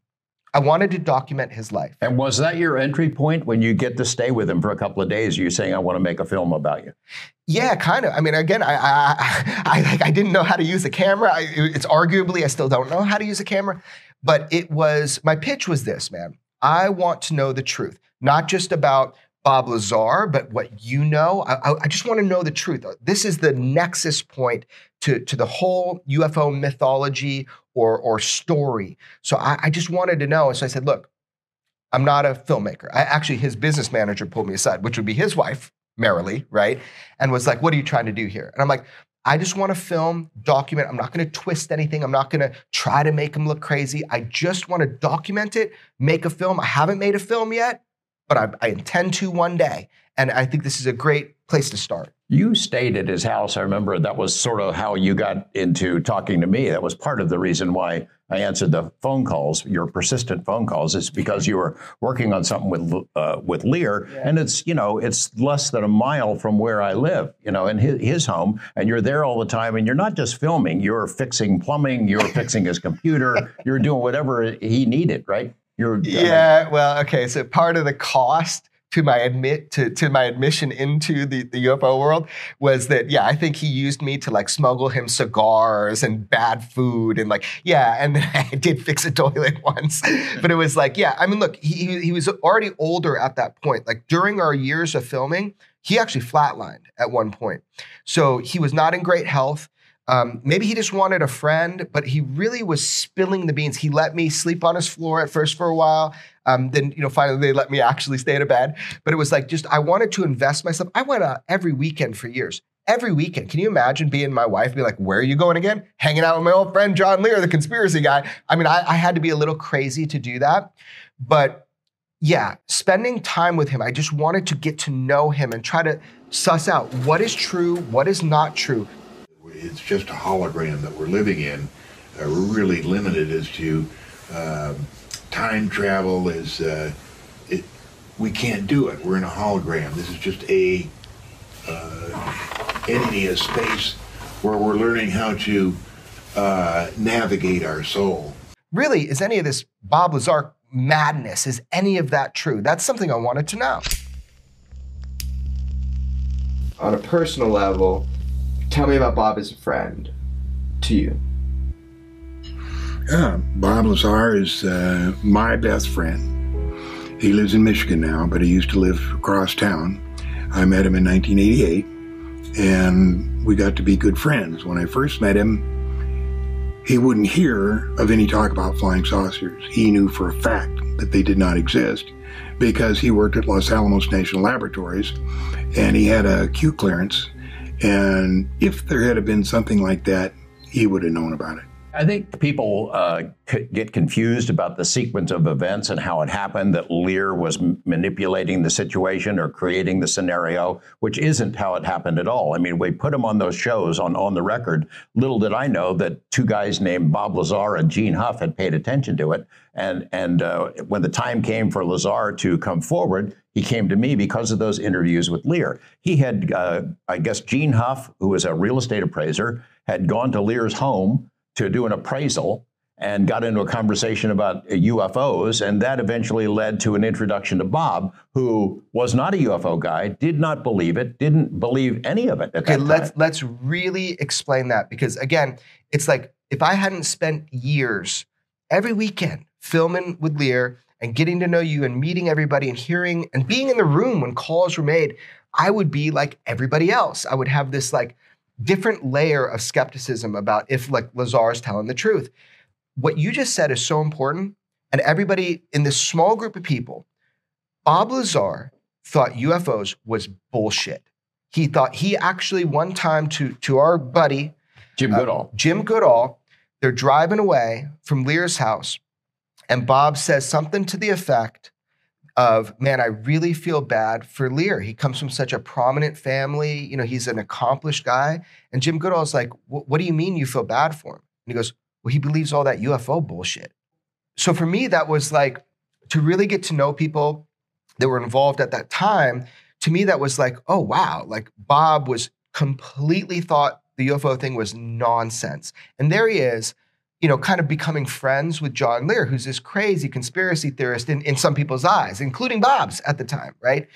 I wanted to document his life. And was that your entry point when you get to stay with him for a couple of days? You're saying, I want to make a film about you. Yeah, kind of. I mean, again, I I, I, I didn't know how to use a camera. I, it's arguably I still don't know how to use a camera, but it was my pitch was this, man. I want to know the truth, not just about Bob Lazar, but what you know. I, I, just want to know the truth. This is the nexus point to, to the whole UFO mythology or, or story. So I, I just wanted to know. So I said, look, I'm not a filmmaker. I, actually, his business manager pulled me aside, which would be his wife, Marilee, right? And was like, what are you trying to do here? And I'm like, I just want to film, document. I'm not going to twist anything. I'm not going to try to make him look crazy. I just want to document it, make a film. I haven't made a film yet, but I, I intend to one day. And I think this is a great place to start. You stayed at his house. I remember that was sort of how you got into talking to me. That was part of the reason why I answered the phone calls, your persistent phone calls, is because you were working on something with uh, with Lear, yeah. and it's you know it's less than a mile from where I live, you know, in his, his home, and you're there all the time, and you're not just filming, you're fixing plumbing, you're fixing his computer, you're doing whatever he needed, right? You're yeah, well, okay, so part of the cost to my admit to, to my admission into the, the UFO world was that yeah, I think he used me to like smuggle him cigars and bad food and like yeah, and then I did fix a toilet once, but it was like yeah, I mean look, he he was already older at that point. Like during our years of filming, he actually flatlined at one point, so he was not in great health. Um, maybe he just wanted a friend, but he really was spilling the beans. He let me sleep on his floor at first for a while. Um, then, you know, finally they let me actually stay in a bed. But it was like just, I wanted to invest myself. I went out every weekend for years. Every weekend. Can you imagine being my wife, be like, where are you going again? Hanging out with my old friend John Lear, the conspiracy guy. I mean, I, I had to be a little crazy to do that. But yeah, spending time with him, I just wanted to get to know him and try to suss out what is true, what is not true it's just a hologram that we're living in. Uh, we're really limited as to uh, time travel. Is uh, it? We can't do it. We're in a hologram. This is just a uh, entity, a space where we're learning how to uh, navigate our soul. Really, is any of this Bob Lazar madness? Is any of that true? That's something I wanted to know. On a personal level, tell me about Bob as a friend to you. Yeah, Bob Lazar is uh, my best friend. He lives in Michigan now, but he used to live across town. I met him in 1988, and we got to be good friends. When I first met him, he wouldn't hear of any talk about flying saucers. He knew for a fact that they did not exist because he worked at Los Alamos National Laboratories and he had a Q clearance and if there had been something like that, he would have known about it. I think people uh, get confused about the sequence of events and how it happened that Lear was manipulating the situation or creating the scenario, which isn't how it happened at all. I mean, we put him on those shows on On the Record. Little did I know that two guys named Bob Lazar and Gene Huff had paid attention to it. And, and uh, when the time came for Lazar to come forward, he came to me because of those interviews with Lear. He had, uh, I guess, Gene Huff, who was a real estate appraiser, had gone to Lear's home to do an appraisal and got into a conversation about uh, UFOs. And that eventually led to an introduction to Bob, who was not a UFO guy, did not believe it, didn't believe any of it. okay, let's let's really explain that because again, it's like if I hadn't spent years every weekend filming with Lear and getting to know you and meeting everybody and hearing and being in the room when calls were made, I would be like everybody else. I would have this like different layer of skepticism about if like Lazar is telling the truth. What you just said is so important. And everybody in this small group of people, Bob Lazar thought UFOs was bullshit. He thought he actually one time to to our buddy Jim uh, Goodall. Uh, Jim Goodall, they're driving away from Lear's house, and Bob says something to the effect of man, I really feel bad for Lear. He comes from such a prominent family. You know, he's an accomplished guy. And Jim Goodall's like, what do you mean you feel bad for him? And he goes, well, he believes all that UFO bullshit. So for me, that was like to really get to know people that were involved at that time, to me, that was like, oh, wow. Like Bob was completely thought the UFO thing was nonsense. And there he is, you know, kind of becoming friends with John Lear, who's this crazy conspiracy theorist in, in some people's eyes, including Bob's at the time, right?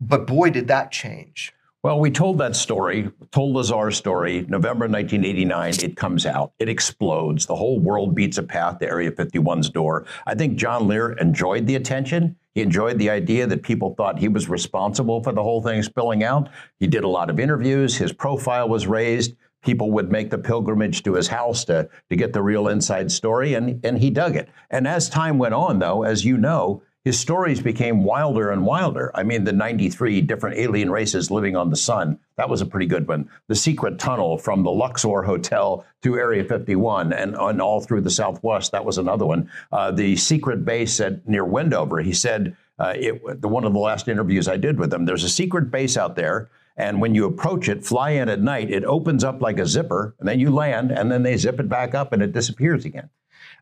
But boy, did that change. Well, we told that story, told the Lazar's story, November 1989. It comes out, it explodes. The whole world beats a path to Area 51's door. I think John Lear enjoyed the attention. He enjoyed the idea that people thought he was responsible for the whole thing spilling out. He did a lot of interviews, his profile was raised. People would make the pilgrimage to his house to, to get the real inside story, and, and he dug it. And as time went on, though, as you know, his stories became wilder and wilder. I mean, the 93 different alien races living on the sun, that was a pretty good one. The secret tunnel from the Luxor Hotel to Area 51 and, and all through the Southwest, that was another one. Uh, the secret base at near Wendover, he said, uh, it, the, one of the last interviews I did with him, there's a secret base out there. And when you approach it, fly in at night, it opens up like a zipper, and then you land, and then they zip it back up and it disappears again.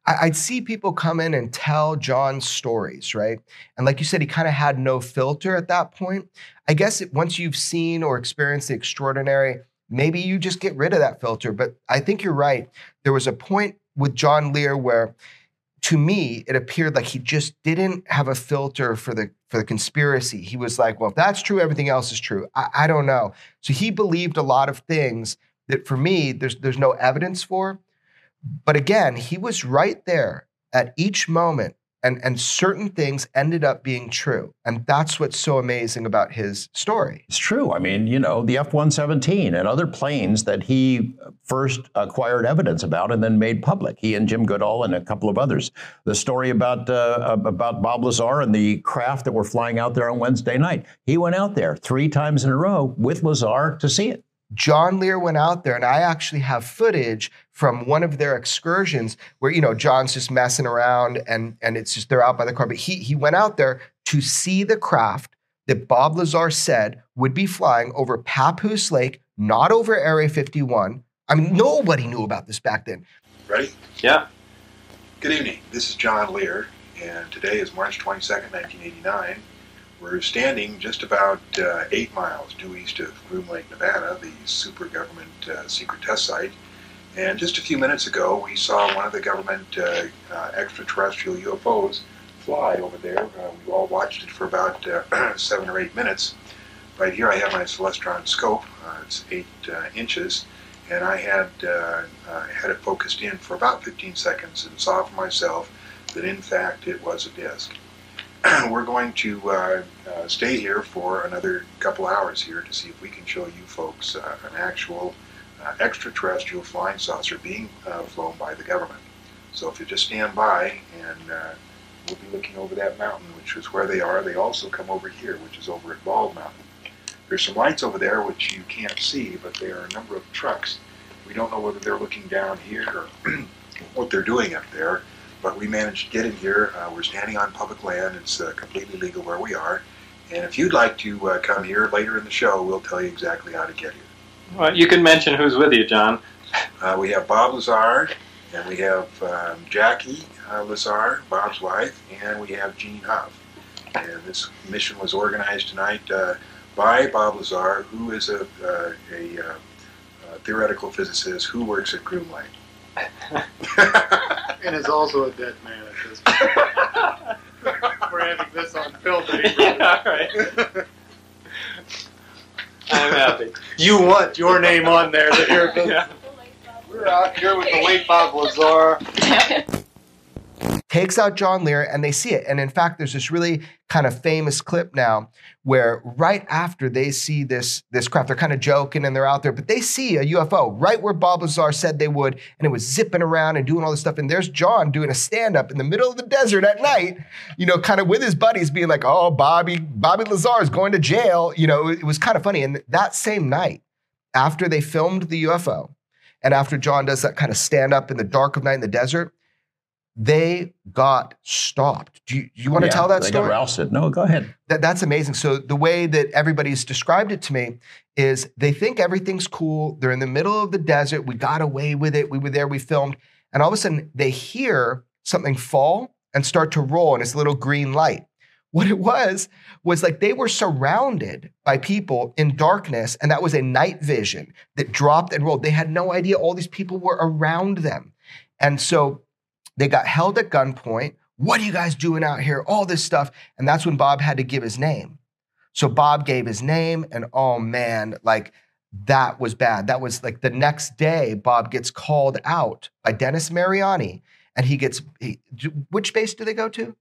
I'd see people come in and tell John stories, right? And like you said, he kind of had no filter at that point. I guess it, once you've seen or experienced the extraordinary, maybe you just get rid of that filter. But I think you're right. There was a point with John Lear where, to me, it appeared like he just didn't have a filter for the for the conspiracy. He was like, "Well, if that's true, everything else is true." I, I don't know. So he believed a lot of things that, for me, there's there's no evidence for. But again, he was right there at each moment, and, and certain things ended up being true. And that's what's so amazing about his story. It's true. I mean, you know, the F 117 and other planes that he first acquired evidence about and then made public, he and Jim Goodall and a couple of others. The story about, uh, about Bob Lazar and the craft that were flying out there on Wednesday night. He went out there three times in a row with Lazar to see it. John Lear went out there, and I actually have footage from one of their excursions where you know John's just messing around, and and it's just they're out by the car. But he he went out there to see the craft that Bob Lazar said would be flying over Papoose Lake, not over Area 51. I mean, nobody knew about this back then. Ready? Yeah. Good evening. This is John Lear, and today is March 22nd, 1989. We're standing just about uh, eight miles due east of Groom Lake, Nevada, the super government uh, secret test site. And just a few minutes ago, we saw one of the government uh, uh extraterrestrial UFOs fly over there. Uh, we all watched it for about uh, seven or eight minutes. Right here, I have my Celestron scope. it's eight inches, and I had had it focused in for about 15 seconds and saw for myself that in fact it was a disc. we're going to uh, uh, stay here for another couple hours here to see if we can show you folks uh, an actual uh, extraterrestrial flying saucer being uh, flown by the government. So if you just stand by and uh, we'll be looking over that mountain, which is where they are. They also come over here, which is over at Bald Mountain. There's some lights over there which you can't see, but there are a number of trucks. We don't know whether they're looking down here or what they're doing up there but we managed to get in here. Uh, we're standing on public land. It's uh, completely legal where we are. And if you'd like to uh, come here later in the show, we'll tell you exactly how to get here. Well, you can mention who's with you, John. Uh, we have Bob Lazar, and we have um, Jackie uh, Lazar, Bob's wife, and we have Gene Huff. And this mission was organized tonight uh, by Bob Lazar, who is a, a, a theoretical physicist who works at Groom Lake. and is also a dead man at this point. We're having this on film. Yeah, right. I'm happy. You want your name on there. That you're, yeah. We're out here with the late Bob Lazar takes out John Lear and they see it. And in fact, there's this really kind of famous clip now where right after they see this, this craft, they're kind of joking and they're out there, but they see a UFO right where Bob Lazar said they would, and it was zipping around and doing all this stuff. And there's John doing a stand-up in the middle of the desert at night, you know, kind of with his buddies being like, oh, Bobby, Bobby Lazar is going to jail. You know, it was kind of funny. And that same night, after they filmed the UFO, and after John does that kind of stand up in the dark of night in the desert, they got stopped. Do you, you want yeah, to tell that they story? Got rousted. No, go ahead. That, that's amazing. So the way that everybody's described it to me is they think everything's cool. They're in the middle of the desert. We got away with it. We were there. We filmed, and all of a sudden they hear something fall and start to roll, and it's a little green light. What it was was like they were surrounded by people in darkness, and that was a night vision that dropped and rolled. They had no idea all these people were around them. And so they got held at gunpoint. What are you guys doing out here? All this stuff. And that's when Bob had to give his name. So Bob gave his name, and oh man, like that was bad. That was like the next day, Bob gets called out by Dennis Mariani, and he gets he, which base do they go to?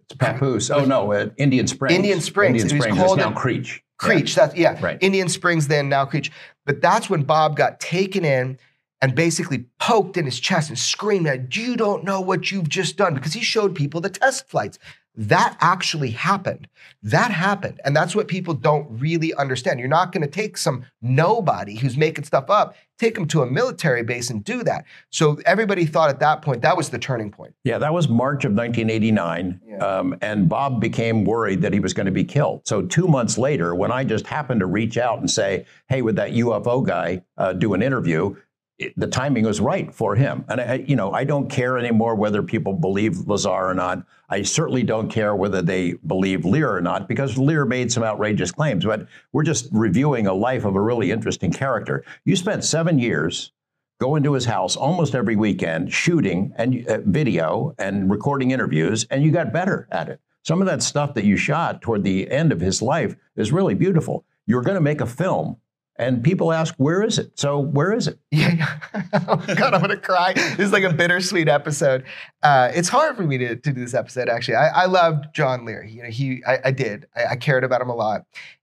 It's Papoose. Oh no, uh, Indian Springs. Indian Springs. Indian Springs. called now Creech. Creech. That's yeah. Right. Indian Springs, then now Creech. But that's when Bob got taken in and basically poked in his chest and screamed at, You don't know what you've just done, because he showed people the test flights. That actually happened. That happened. And that's what people don't really understand. You're not going to take some nobody who's making stuff up, take him to a military base and do that. So everybody thought at that point that was the turning point. Yeah, that was March of 1989. Um, and Bob became worried that he was going to be killed. So, two months later, when I just happened to reach out and say, hey, would that UFO guy uh, do an interview? It, the timing was right for him. And, I, you know, I don't care anymore whether people believe Lazar or not. I certainly don't care whether they believe Lear or not, because Lear made some outrageous claims. But we're just reviewing a life of a really interesting character. You spent seven years going to his house almost every weekend, shooting and uh, video and recording interviews, and you got better at it. Some of that stuff that you shot toward the end of his life is really beautiful. You're going to make a film, and people ask, "Where is it?" So, where is it? Yeah, oh God, I'm gonna cry. This is like a bittersweet episode. Uh, it's hard for me to, to do this episode. Actually, I, I loved John Lear. You know, he, I, I did. I, I cared about him a lot,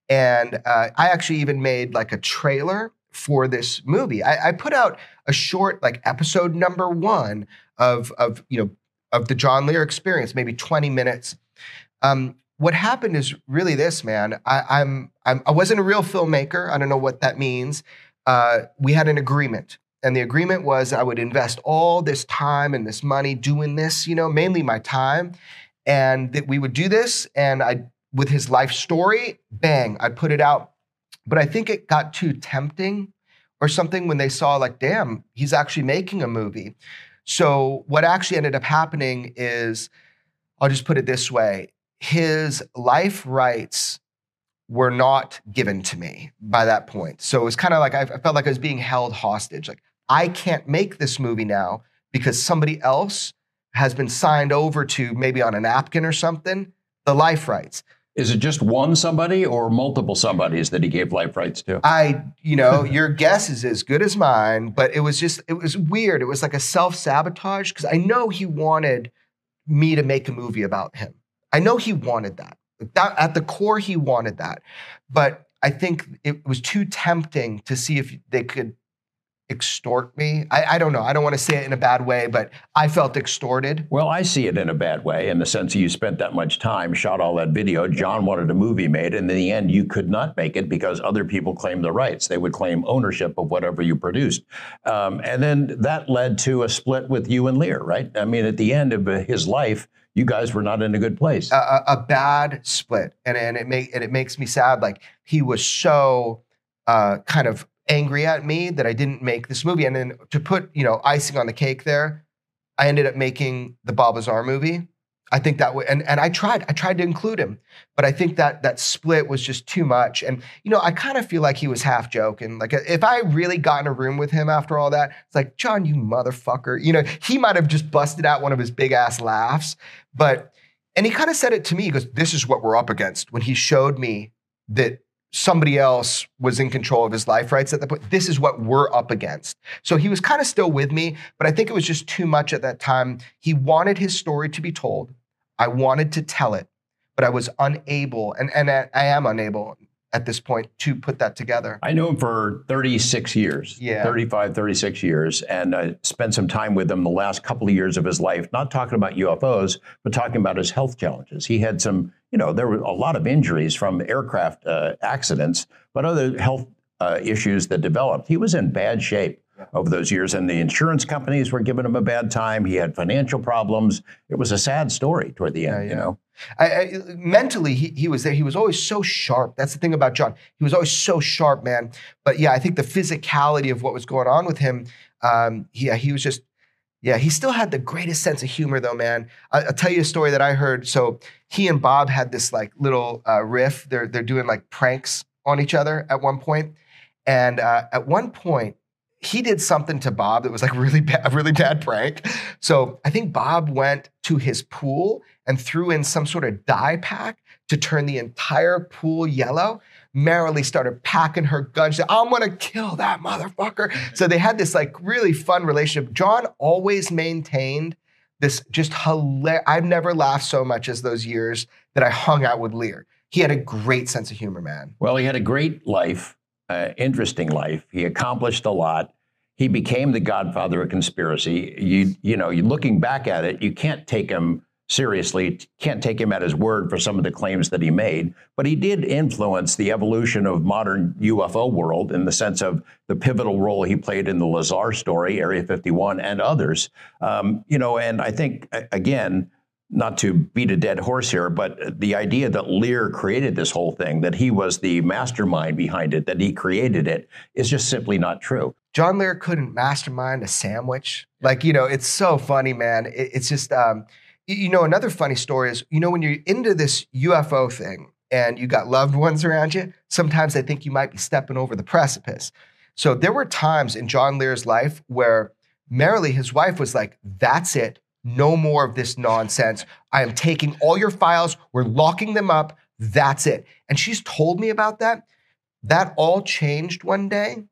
and uh, I actually even made like a trailer for this movie. I, I put out a short like episode number one of of you know of the John Lear experience, maybe 20 minutes. Um, what happened is really this, man. I, I'm, I'm I wasn't a real filmmaker. I don't know what that means. Uh, we had an agreement, and the agreement was I would invest all this time and this money doing this. You know, mainly my time, and that we would do this. And I, with his life story, bang, I'd put it out. But I think it got too tempting or something when they saw like, damn, he's actually making a movie. So what actually ended up happening is, I'll just put it this way: his life rights were not given to me by that point. So it was kind of like I felt like I was being held hostage. Like I can't make this movie now because somebody else has been signed over to maybe on a napkin or something the life rights. Is it just one somebody or multiple somebodies that he gave life rights to? I, you know, your guess is as good as mine, but it was just, it was weird. It was like a self sabotage because I know he wanted me to make a movie about him. I know he wanted that. that. At the core, he wanted that. But I think it was too tempting to see if they could extort me. I, I don't know. I don't want to say it in a bad way, but I felt extorted. Well, I see it in a bad way in the sense you spent that much time, shot all that video. John wanted a movie made, and in the end, you could not make it because other people claimed the rights. They would claim ownership of whatever you produced. Um, and then that led to a split with you and Lear, right? I mean, at the end of his life, you guys were not in a good place. a, a- bad split, and and it make and it makes me sad. Like he was so uh, kind of angry at me that I didn't make this movie, and then to put you know icing on the cake, there, I ended up making the Bob Lazar movie. I think that way, and and I tried, I tried to include him, but I think that that split was just too much. And you know, I kind of feel like he was half joking. Like if I really got in a room with him after all that, it's like John, you motherfucker. You know, he might have just busted out one of his big ass laughs, but and he kind of said it to me. He goes, "This is what we're up against." When he showed me that somebody else was in control of his life rights at that point, this is what we're up against. So he was kind of still with me, but I think it was just too much at that time. He wanted his story to be told. I wanted to tell it, but I was unable, and and I I am unable at this point to put that together. I knew him for 36 years, Yeah. 35, 36 years, and I spent some time with him the last couple of years of his life, not talking about UFOs, but talking about his health challenges. He had some, you know, there were a lot of injuries from aircraft uh, accidents, but other health uh, issues that developed. He was in bad shape over those years, and the insurance companies were giving him a bad time. He had financial problems. It was a sad story toward the end, you know. I, I, mentally, he, he was there. He was always so sharp. That's the thing about John. He was always so sharp, man. But yeah, I think the physicality of what was going on with him, um, yeah, he was just Yeah, he still had the greatest sense of humor, though, man. I, will tell you a story that I heard. So he and Bob had this like little uh, riff. They're they're doing like pranks on each other at one point, and uh, at one point he did something to Bob that was like really bad, a really bad prank. So I think Bob went to his pool and threw in some sort of dye pack to turn the entire pool yellow. Marilee started packing her gun. She said, I'm gonna kill that motherfucker. So they had this like really fun relationship. John always maintained this just hilarious. I've never laughed so much as those years that I hung out with Lear. He had a great sense of humor, man. Well, he had a great life, uh, interesting life. He accomplished a lot. He became the godfather of conspiracy. You, you know, looking back at it, you can't take him seriously, can't take him at his word for some of the claims that he made, but he did influence the evolution of modern UFO world in the sense of the pivotal role he played in the Lazar story, Area 51, and others. Um, you know, and I think again, not to beat a dead horse here, but the idea that Lear created this whole thing, that he was the mastermind behind it, that he created it, is just simply not true. John Lear couldn't mastermind a sandwich. Like, you know, it's so funny, man. It, it's just, um, you know, another funny story is, you know, when you're into this UFO thing and you got loved ones around you, sometimes they think you might be stepping over the precipice. So there were times in John Lear's life where Marilee, his wife, was like, that's it. No more of this nonsense. I am taking all your files. We're locking them up. That's it. And she's told me about that. That all changed one day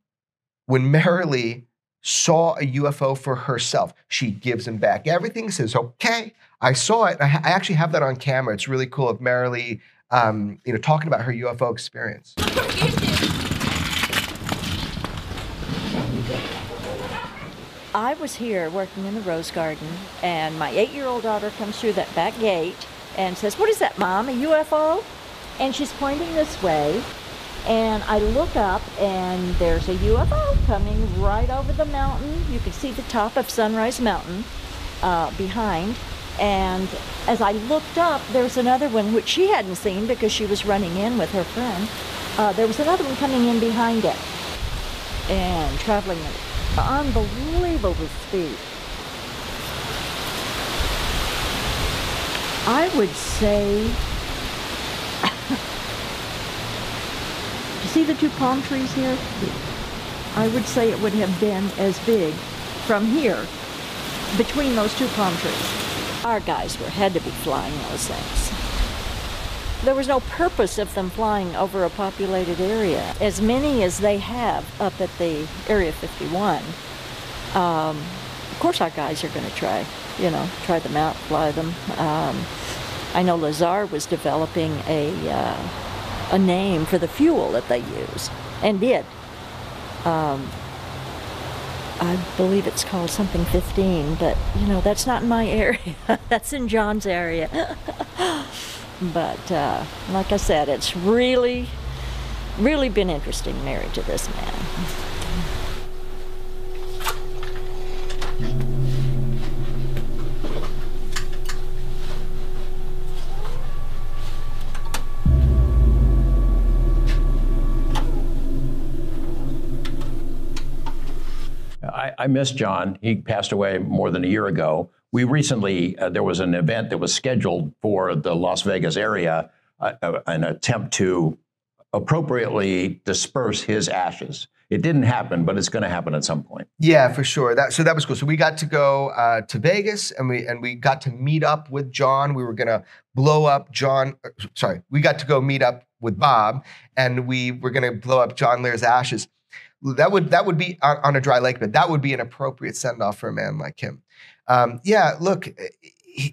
when Marilee saw a UFO for herself. She gives him back everything, says, okay, I saw it. I, I actually have that on camera. It's really cool of Marilee, um, you know, talking about her UFO experience. I was here working in the rose garden, and my eight-year-old daughter comes through that back gate and says, "What is that, Mom? A UFO?" And she's pointing this way, and I look up, and there's a UFO coming right over the mountain. You can see the top of Sunrise Mountain uh, behind, and as I looked up, there was another one which she hadn't seen because she was running in with her friend. Uh, there was another one coming in behind it and traveling unbelievable speed. I would say, you see the two palm trees here? I would say it would have been as big from here between those two palm trees. Our guys were had to be flying those things. There was no purpose of them flying over a populated area. As many as they have up at the Area 51, um, of course our guys are going to try, you know, try them out, fly them. Um, I know Lazar was developing a, uh, a name for the fuel that they use, and did. Um, I believe it's called something 15, but you know, that's not in my area. that's in John's area. but uh, like I said, it's really, really been interesting married to this man. I, I miss John. He passed away more than a year ago. We recently, uh, there was an event that was scheduled for the Las Vegas area, uh, uh, an attempt to appropriately disperse his ashes. It didn't happen, but it's going to happen at some point. Yeah, for sure. That so that was cool. So we got to go uh, to Vegas, and we and we got to meet up with John. We were going to blow up John. Uh, sorry, we got to go meet up with Bob, and we were going to blow up John Lear's ashes. That would that would be on, on a dry lake bed. That would be an appropriate send off for a man like him. Um, yeah, look, eh,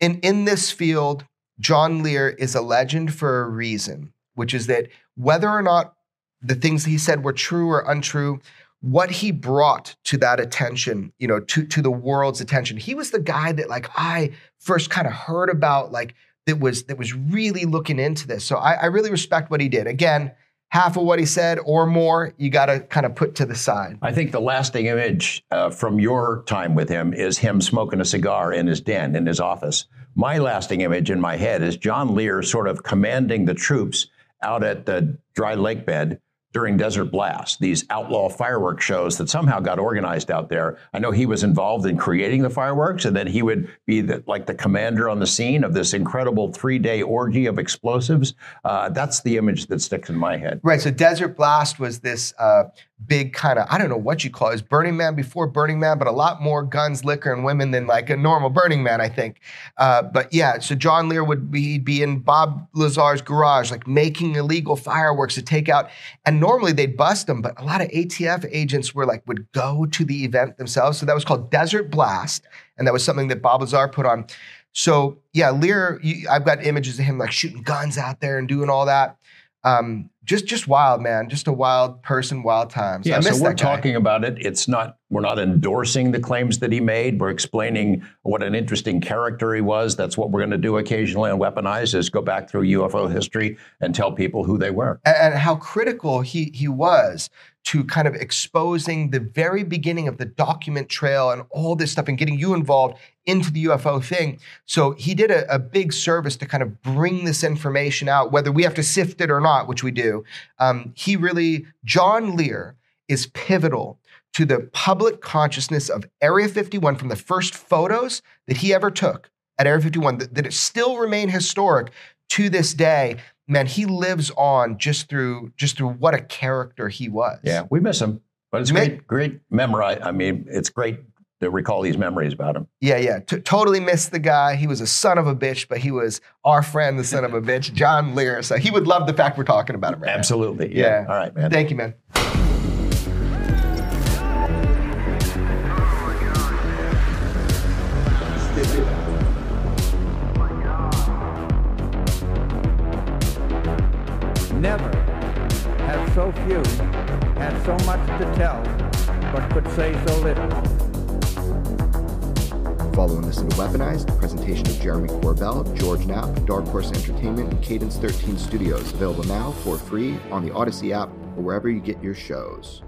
in in this field, John Lear is a legend for a reason, which is that whether or not the things he said were true or untrue, what he brought to that attention, you know, to to the world's attention, he was the guy that like I first kind of heard about, like that was that was really looking into this. So I, I really respect what he did. Again half of what he said or more, you got to kind of put to the side. I think the lasting image uh, from your time with him is him smoking a cigar in his den, in his office. My lasting image in my head is John Lear sort of commanding the troops out at the dry lake bed during Desert Blast, these outlaw fireworks shows that somehow got organized out there. I know he was involved in creating the fireworks, and then he would be the, like the commander on the scene of this incredible three-day orgy of explosives. Uh, that's the image that sticks in my head. Right. So Desert Blast was this uh, big kind of I don't know what you call it. It was Burning Man before Burning Man, but a lot more guns, liquor, and women than like a normal Burning Man, I think. Uh, but yeah, so John Lear would be be in Bob Lazar's garage, like making illegal fireworks to take out. And normally they'd bust them, but a lot of ATF agents were like would go to the event themselves. So that was called Desert Blast, and that was something that Bob Lazar put on. So yeah, Lear, you, I've got images of him like shooting guns out there and doing all that. Um, just just wild, man. Just a wild person, wild times. Yeah, so we're guy. talking about it. It's not we're not endorsing the claims that he made. We're explaining what an interesting character he was. That's what we're going to do occasionally on Weaponized is go back through UFO history and tell people who they were. and, and how critical he he was to kind of exposing the very beginning of the document trail and all this stuff and getting you involved into the UFO thing. So he did a, a big service to kind of bring this information out, whether we have to sift it or not, which we do. Um, he really, John Lear is pivotal to the public consciousness of Area 51 from the first photos that he ever took at Area 51 that, that it still remain historic to this day man, he lives on just through just through what a character he was. Yeah, we miss him, but it's Ma- great, great memory. I mean, it's great to recall these memories about him. Yeah, yeah. T- totally missed the guy. He was a son of a bitch, but he was our friend, the son of a bitch, John Lear. So he would love the fact we're talking about him right now. Absolutely. Yeah. Yeah. All right, man. Thank you, man. Never have so few had so much to tell, but could say so little. Follow and listen to Weaponized, presentation of Jeremy Corbell, George Knapp, Dark Horse Entertainment, and Cadence 13 Studios. Available now for free on the Odyssey app or wherever you get your shows.